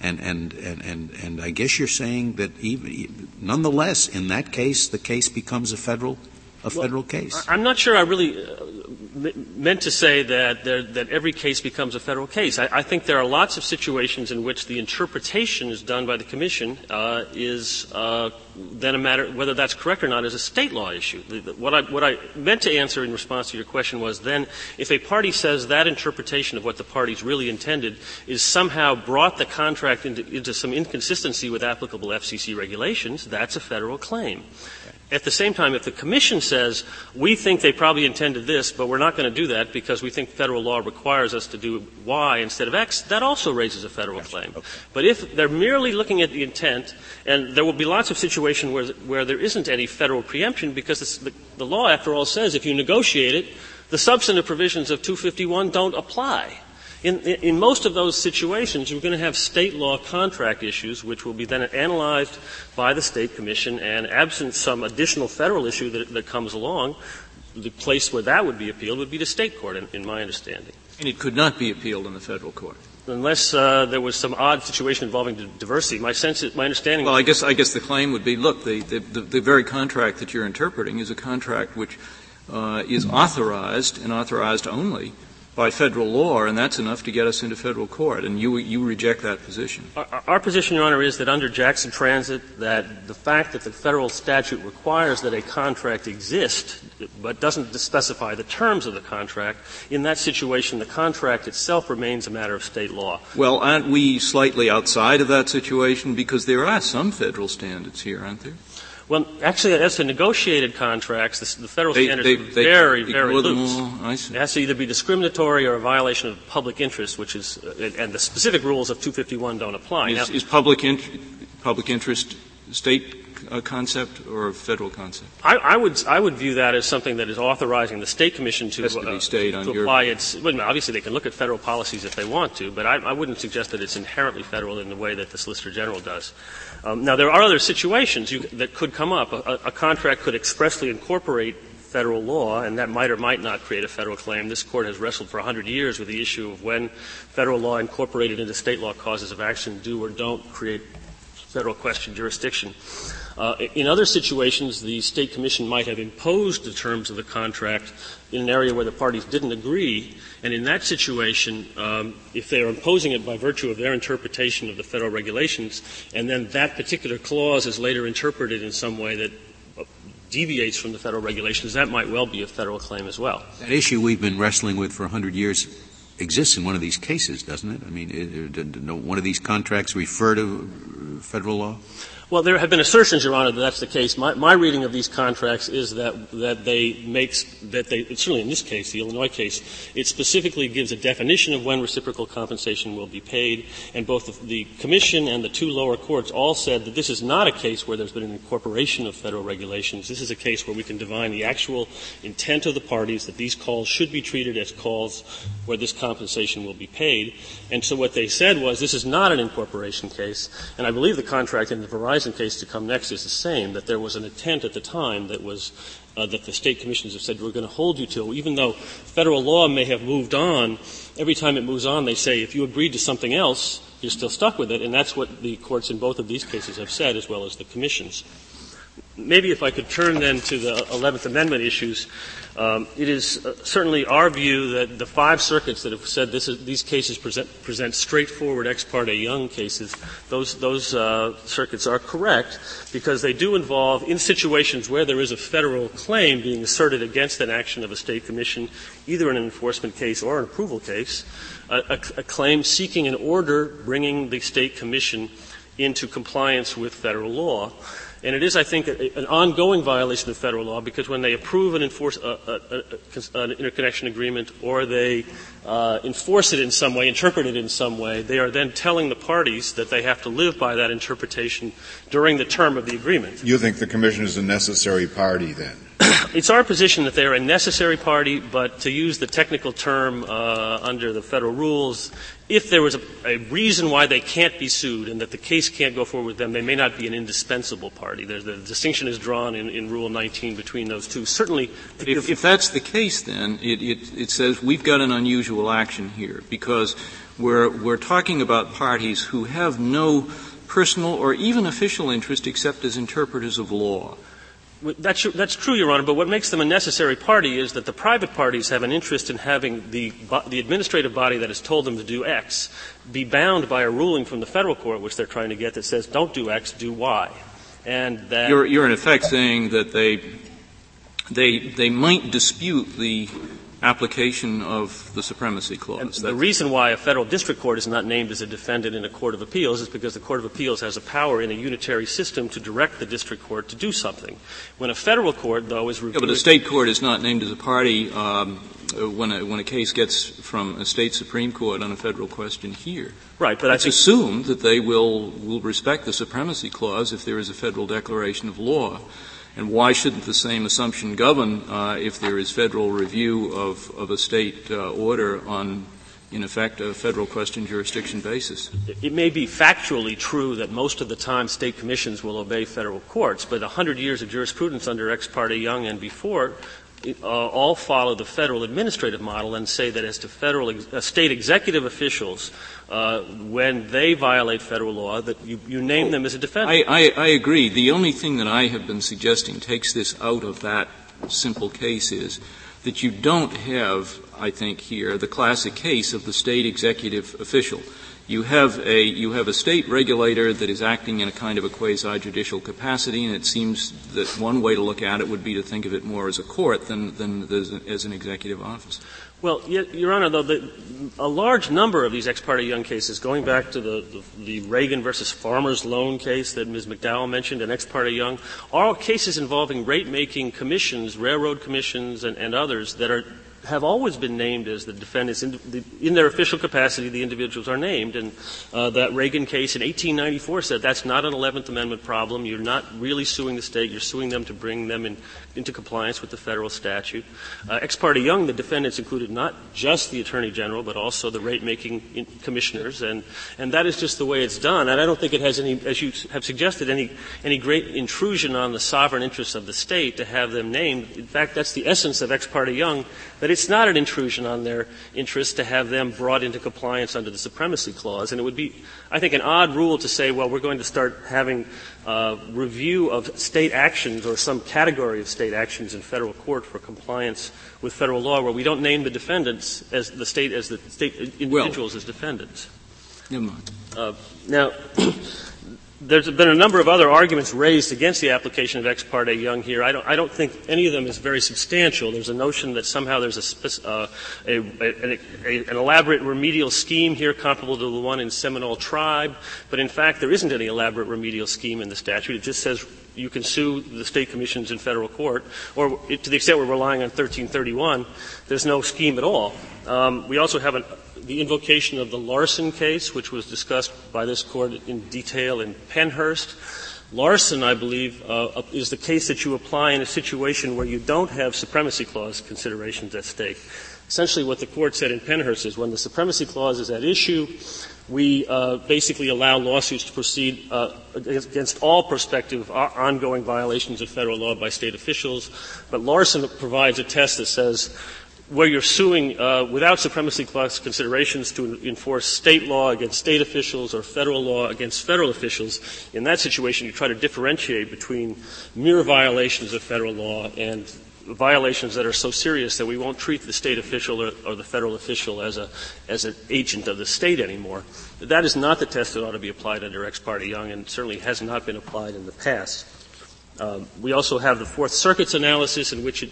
And, and, and, and, and I guess you're saying that even, nonetheless, in that case, the case becomes a federal a federal well, case. I'm not sure I really uh, meant to say that there, that every case becomes a federal case. I, I, think there are lots of situations in which the interpretation is done by the commission uh, is uh, then a matter whether that's correct or not is a state law issue. The, the, what I what I meant to answer in response to your question was then if a party says that interpretation of what the parties really intended is somehow brought the contract into, into some inconsistency with applicable FCC regulations, that's a federal claim. At the same time, if the Commission says, we think they probably intended this, but we're not going to do that because we think federal law requires us to do Y instead of X, that also raises a federal claim. Okay. But if they're merely looking at the intent, and there will be lots of situations where, where there isn't any federal preemption because the, the law, after all, says if you negotiate it, the substantive provisions of 251 don't apply. In, in, most of those situations, you're going to have state law contract issues, which will be then analyzed by the state commission, and absent some additional federal issue that, that comes along, the place where that would be appealed would be the state court, in, in my understanding. And it could not be appealed in the federal court unless uh, there was some odd situation involving diversity. My sense, is, my understanding. Well, I guess I guess the claim would be: look, the the, the, the very contract that you're interpreting is a contract which uh, is authorized and authorized only by federal law, and that's enough to get us into federal court. And you, you reject that position. Our, our, position, Your Honor, is that under Jackson Transit, that the fact that the federal statute requires that a contract exist, but doesn't specify the terms of the contract, in that situation, the contract itself remains a matter of state law. Well, aren't we slightly outside of that situation because there are some federal standards here, aren't there? Well, actually, as to negotiated contracts, the, the federal they, standards they, are very, very loose. It has to either be discriminatory or a violation of public interest, which is, uh, and the specific rules of 251 don't apply. Is, now, is public, in, public interest state uh, concept or a federal concept? I, I, would I would view that as something that is authorizing the state commission to, to, uh, to apply its. Well, obviously, they can look at federal policies if they want to, but I, I, wouldn't suggest that it's inherently federal in the way that the Solicitor General does. Um, now, there are other situations you, that could come up. A, a, contract could expressly incorporate federal law, and that might or might not create a federal claim. This court has wrestled for 100 years with the issue of when federal law incorporated into state law causes of action do or don't create federal question jurisdiction. Uh, in other situations, the state commission might have imposed the terms of the contract in an area where the parties didn't agree, and in that situation, um, if they are imposing it by virtue of their interpretation of the federal regulations, and then that particular clause is later interpreted in some way that deviates from the federal regulations, that might well be a federal claim as well. That issue we've been wrestling with for 100 years exists in one of these cases, doesn't it? I mean, it, it, one of these contracts refer to federal law? Well, there have been assertions, Your Honor, that that's the case. My, my reading of these contracts is that, that they makes, that they, certainly in this case, the Illinois case, it specifically gives a definition of when reciprocal compensation will be paid, and both the, the Commission and the two lower courts all said that this is not a case where there's been an incorporation of federal regulations. This is a case where we can divine the actual intent of the parties that these calls should be treated as calls where this compensation will be paid. And so what they said was this is not an incorporation case, and I believe the contract in the variety Verizon case to come next is the same, that there was an intent at the time that was uh, that the state commissions have said we're going to hold you to, even though federal law may have moved on. Every time it moves on, they say if you agreed to something else, you're still stuck with it, and that's what the courts in both of these cases have said, as well as the commissions. Maybe if I could turn then to the 11th Amendment issues, um, it is uh, certainly our view that the five circuits that have said is, these cases present, present, straightforward ex parte Young cases, those, those uh, circuits are correct because they do involve, in situations where there is a federal claim being asserted against an action of a state commission, either in an enforcement case or an approval case, a, a, a claim seeking an order bringing the state commission into compliance with federal law. And it is, I think, a, an ongoing violation of federal law because when they approve and enforce a, a, an interconnection agreement or they uh, enforce it in some way, interpret it in some way, they are then telling the parties that they have to live by that interpretation during the term of the agreement. You think the commission is a necessary party then? it's our position that they are a necessary party, but to use the technical term uh, under the federal rules, if there was a, a, reason why they can't be sued and that the case can't go forward with them, they may not be an indispensable party. the distinction is drawn in, in, Rule 19 between those two. Certainly, if, if that's the case, then it, it, it, says we've got an unusual action here because we're, we're talking about parties who have no personal or even official interest except as interpreters of law. That's, that's, true, Your Honor, but what makes them a necessary party is that the private parties have an interest in having the, the administrative body that has told them to do X be bound by a ruling from the federal court, which they're trying to get, that says don't do X, do Y. And that you're, you're in effect saying that they, they, they might dispute the application of the supremacy clause. the reason why a federal district court is not named as a defendant in a court of appeals is because the court of appeals has a power in a unitary system to direct the district court to do something. When a federal court, though, is yeah, but a state court is not named as a party um, when a, when a case gets from a state supreme court on a federal question here. Right, but it's assumed that they will will respect the supremacy clause if there is a federal declaration of law. And why shouldn't the same assumption govern uh, if there is federal review of, of a state uh, order on, in effect, a federal question jurisdiction basis? It may be factually true that most of the time state commissions will obey federal courts, but 100 years of jurisprudence under Ex parte Young and before uh, all follow the federal administrative model and say that as to federal ex- uh, state executive officials, uh, when they violate federal law, that you, you name them as a defendant. I, I, I, agree. The only thing that I have been suggesting takes this out of that simple case is that you don't have, I think, here the classic case of the state executive official. You have a you have a state regulator that is acting in a kind of a quasi judicial capacity, and it seems that one way to look at it would be to think of it more as a court than than as, an executive office. Well, Your Honor, though, the, a large number of these ex parte Young cases, going back to the, the, the, Reagan versus Farmers Loan case that Ms. McDowell mentioned, and ex parte Young, are all cases involving rate-making commissions, railroad commissions, and, and others that are have always been named as the defendants. In, the, in their official capacity, the individuals are named. And uh, that Reagan case in 1894 said that's not an 11th Amendment problem. You're not really suing the state. You're suing them to bring them in, into compliance with the federal statute. Uh, ex parte Young, the defendants included not just the Attorney General, but also the rate-making commissioners. And, and that is just the way it's done. And I don't think it has any, as you have suggested, any, any great intrusion on the sovereign interests of the state to have them named. In fact, that's the essence of ex parte Young, that it's not an intrusion on their interests to have them brought into compliance under the Supremacy Clause. And it would be, I think, an odd rule to say, well, we're going to start having uh, review of state actions or some category of state actions in federal court for compliance with federal law where we don't name the defendants as the state as the state individuals well, as defendants. Never mind. Uh, now, there's been a number of other arguments raised against the application of ex parte Young here. I don't, I don't think any of them is very substantial. There's a notion that somehow there's a, uh, a, a, an elaborate remedial scheme here comparable to the one in Seminole Tribe, but in fact there isn't any elaborate remedial scheme in the statute. It just says you can sue the state commissions in federal court, or to the extent we're relying on 1331, there's no scheme at all. Um, we also have an, the invocation of the Larson case, which was discussed by this court in detail in Pennhurst. Larson, I believe, uh, is the case that you apply in a situation where you don't have supremacy clause considerations at stake. Essentially, what the court said in Pennhurst is when the supremacy clause is at issue, we uh, basically allow lawsuits to proceed uh, against all prospective uh, ongoing violations of federal law by state officials. But Larson provides a test that says where you're suing uh, without supremacy clause considerations to enforce state law against state officials or federal law against federal officials, in that situation you try to differentiate between mere violations of federal law and violations that are so serious that we won't treat the state official or, or, the federal official as a as an agent of the state anymore. That is not the test that ought to be applied under ex parte Young, and certainly has not been applied in the past. Um, we also have the Fourth Circuit's analysis in which it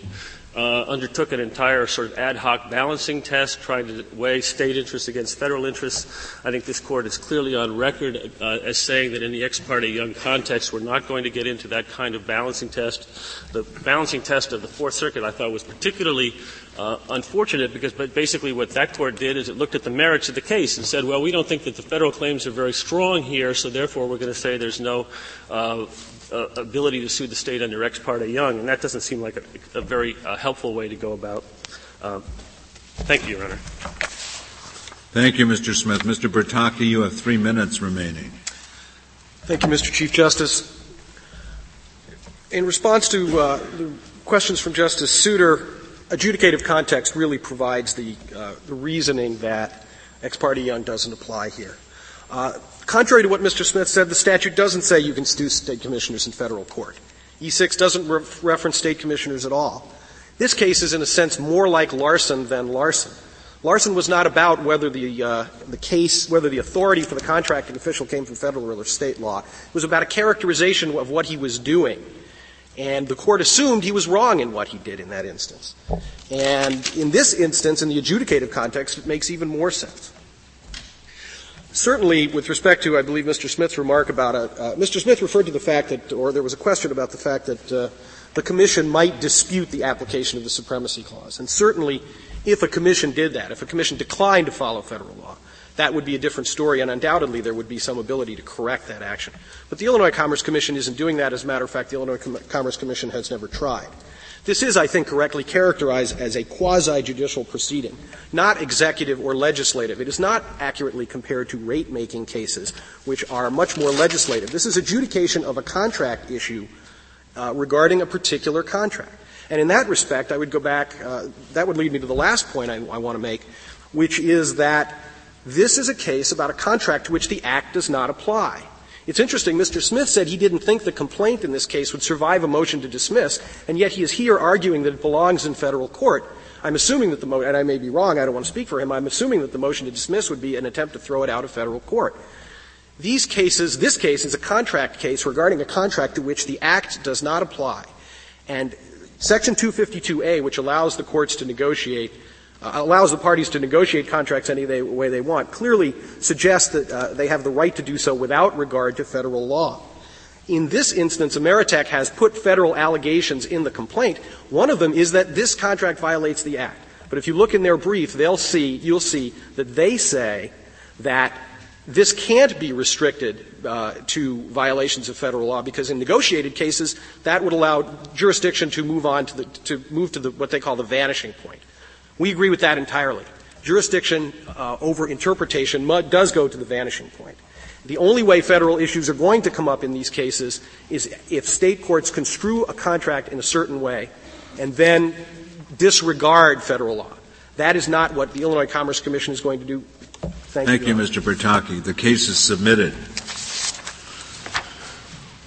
uh, undertook an entire sort of ad hoc balancing test, trying to weigh state interests against federal interests. I think this court is clearly on record uh, as saying that in the ex parte Young context, we're not going to get into that kind of balancing test. The balancing test of the Fourth Circuit, I thought, was particularly uh, unfortunate because basically what that court did is it looked at the merits of the case and said, well, we don't think that the federal claims are very strong here, so therefore we're going to say there's no uh, uh, ability to sue the state under ex parte Young, and that doesn't seem like a, a very uh, helpful way to go about. Um, thank you, Your Honor. Thank you, Mr. Smith. Mr. Bertocchi, you have three minutes remaining. Thank you, Mr. Chief Justice. In response to uh, the questions from Justice Souter, adjudicative context really provides the, uh, the reasoning that ex parte Young doesn't apply here. Contrary to what Mr. Smith said, the statute doesn't say you can sue state commissioners in federal court. E6 doesn't re- reference state commissioners at all. This case is, in a sense, more like Larson than Larson. Larson was not about whether the, uh, the case, whether the authority for the contracting official came from federal or state law. It was about a characterization of what he was doing. And the court assumed he was wrong in what he did in that instance. And in this instance, in the adjudicative context, it makes even more sense. Certainly, with respect to, I believe, Mr. Smith's remark about it, uh, Mr. Smith referred to the fact that, or there was a question about the fact that uh, the commission might dispute the application of the supremacy clause. And certainly, if a commission did that, if a commission declined to follow federal law, that would be a different story, and undoubtedly there would be some ability to correct that action. But the Illinois Commerce Commission isn't doing that. As a matter of fact, the Illinois Com- Commerce Commission has never tried. This is, I think, correctly characterized as a quasi-judicial proceeding, not executive or legislative. It is not accurately compared to rate-making cases, which are much more legislative. This is adjudication of a contract issue uh, regarding a particular contract. And in that respect, I would go back, uh, that would lead me to the last point I, I want to make, which is that this is a case about a contract to which the Act does not apply. It's interesting, Mr. Smith said he didn't think the complaint in this case would survive a motion to dismiss, and yet he is here arguing that it belongs in federal court. I'm assuming that the motion, and I may be wrong, I don't want to speak for him, I'm assuming that the motion to dismiss would be an attempt to throw it out of federal court. These cases, this case is a contract case regarding a contract to which the Act does not apply. And Section 252A, which allows the courts to negotiate, uh, allows the parties to negotiate contracts any they, way they want, clearly suggests that uh, they have the right to do so without regard to federal law. In this instance, Ameritech has put federal allegations in the complaint. One of them is that this contract violates the Act. But if you look in their brief, they'll see, you'll see that they say that this can't be restricted uh, to violations of federal law because in negotiated cases that would allow jurisdiction to move on to the, to move to the, what they call the vanishing point. We agree with that entirely. Jurisdiction uh, over interpretation does go to the vanishing point. The only way federal issues are going to come up in these cases is if state courts construe a contract in a certain way and then disregard federal law. That is not what the Illinois Commerce Commission is going to do Thank, you. Thank you, you Mr. Bertocchi. The case is submitted.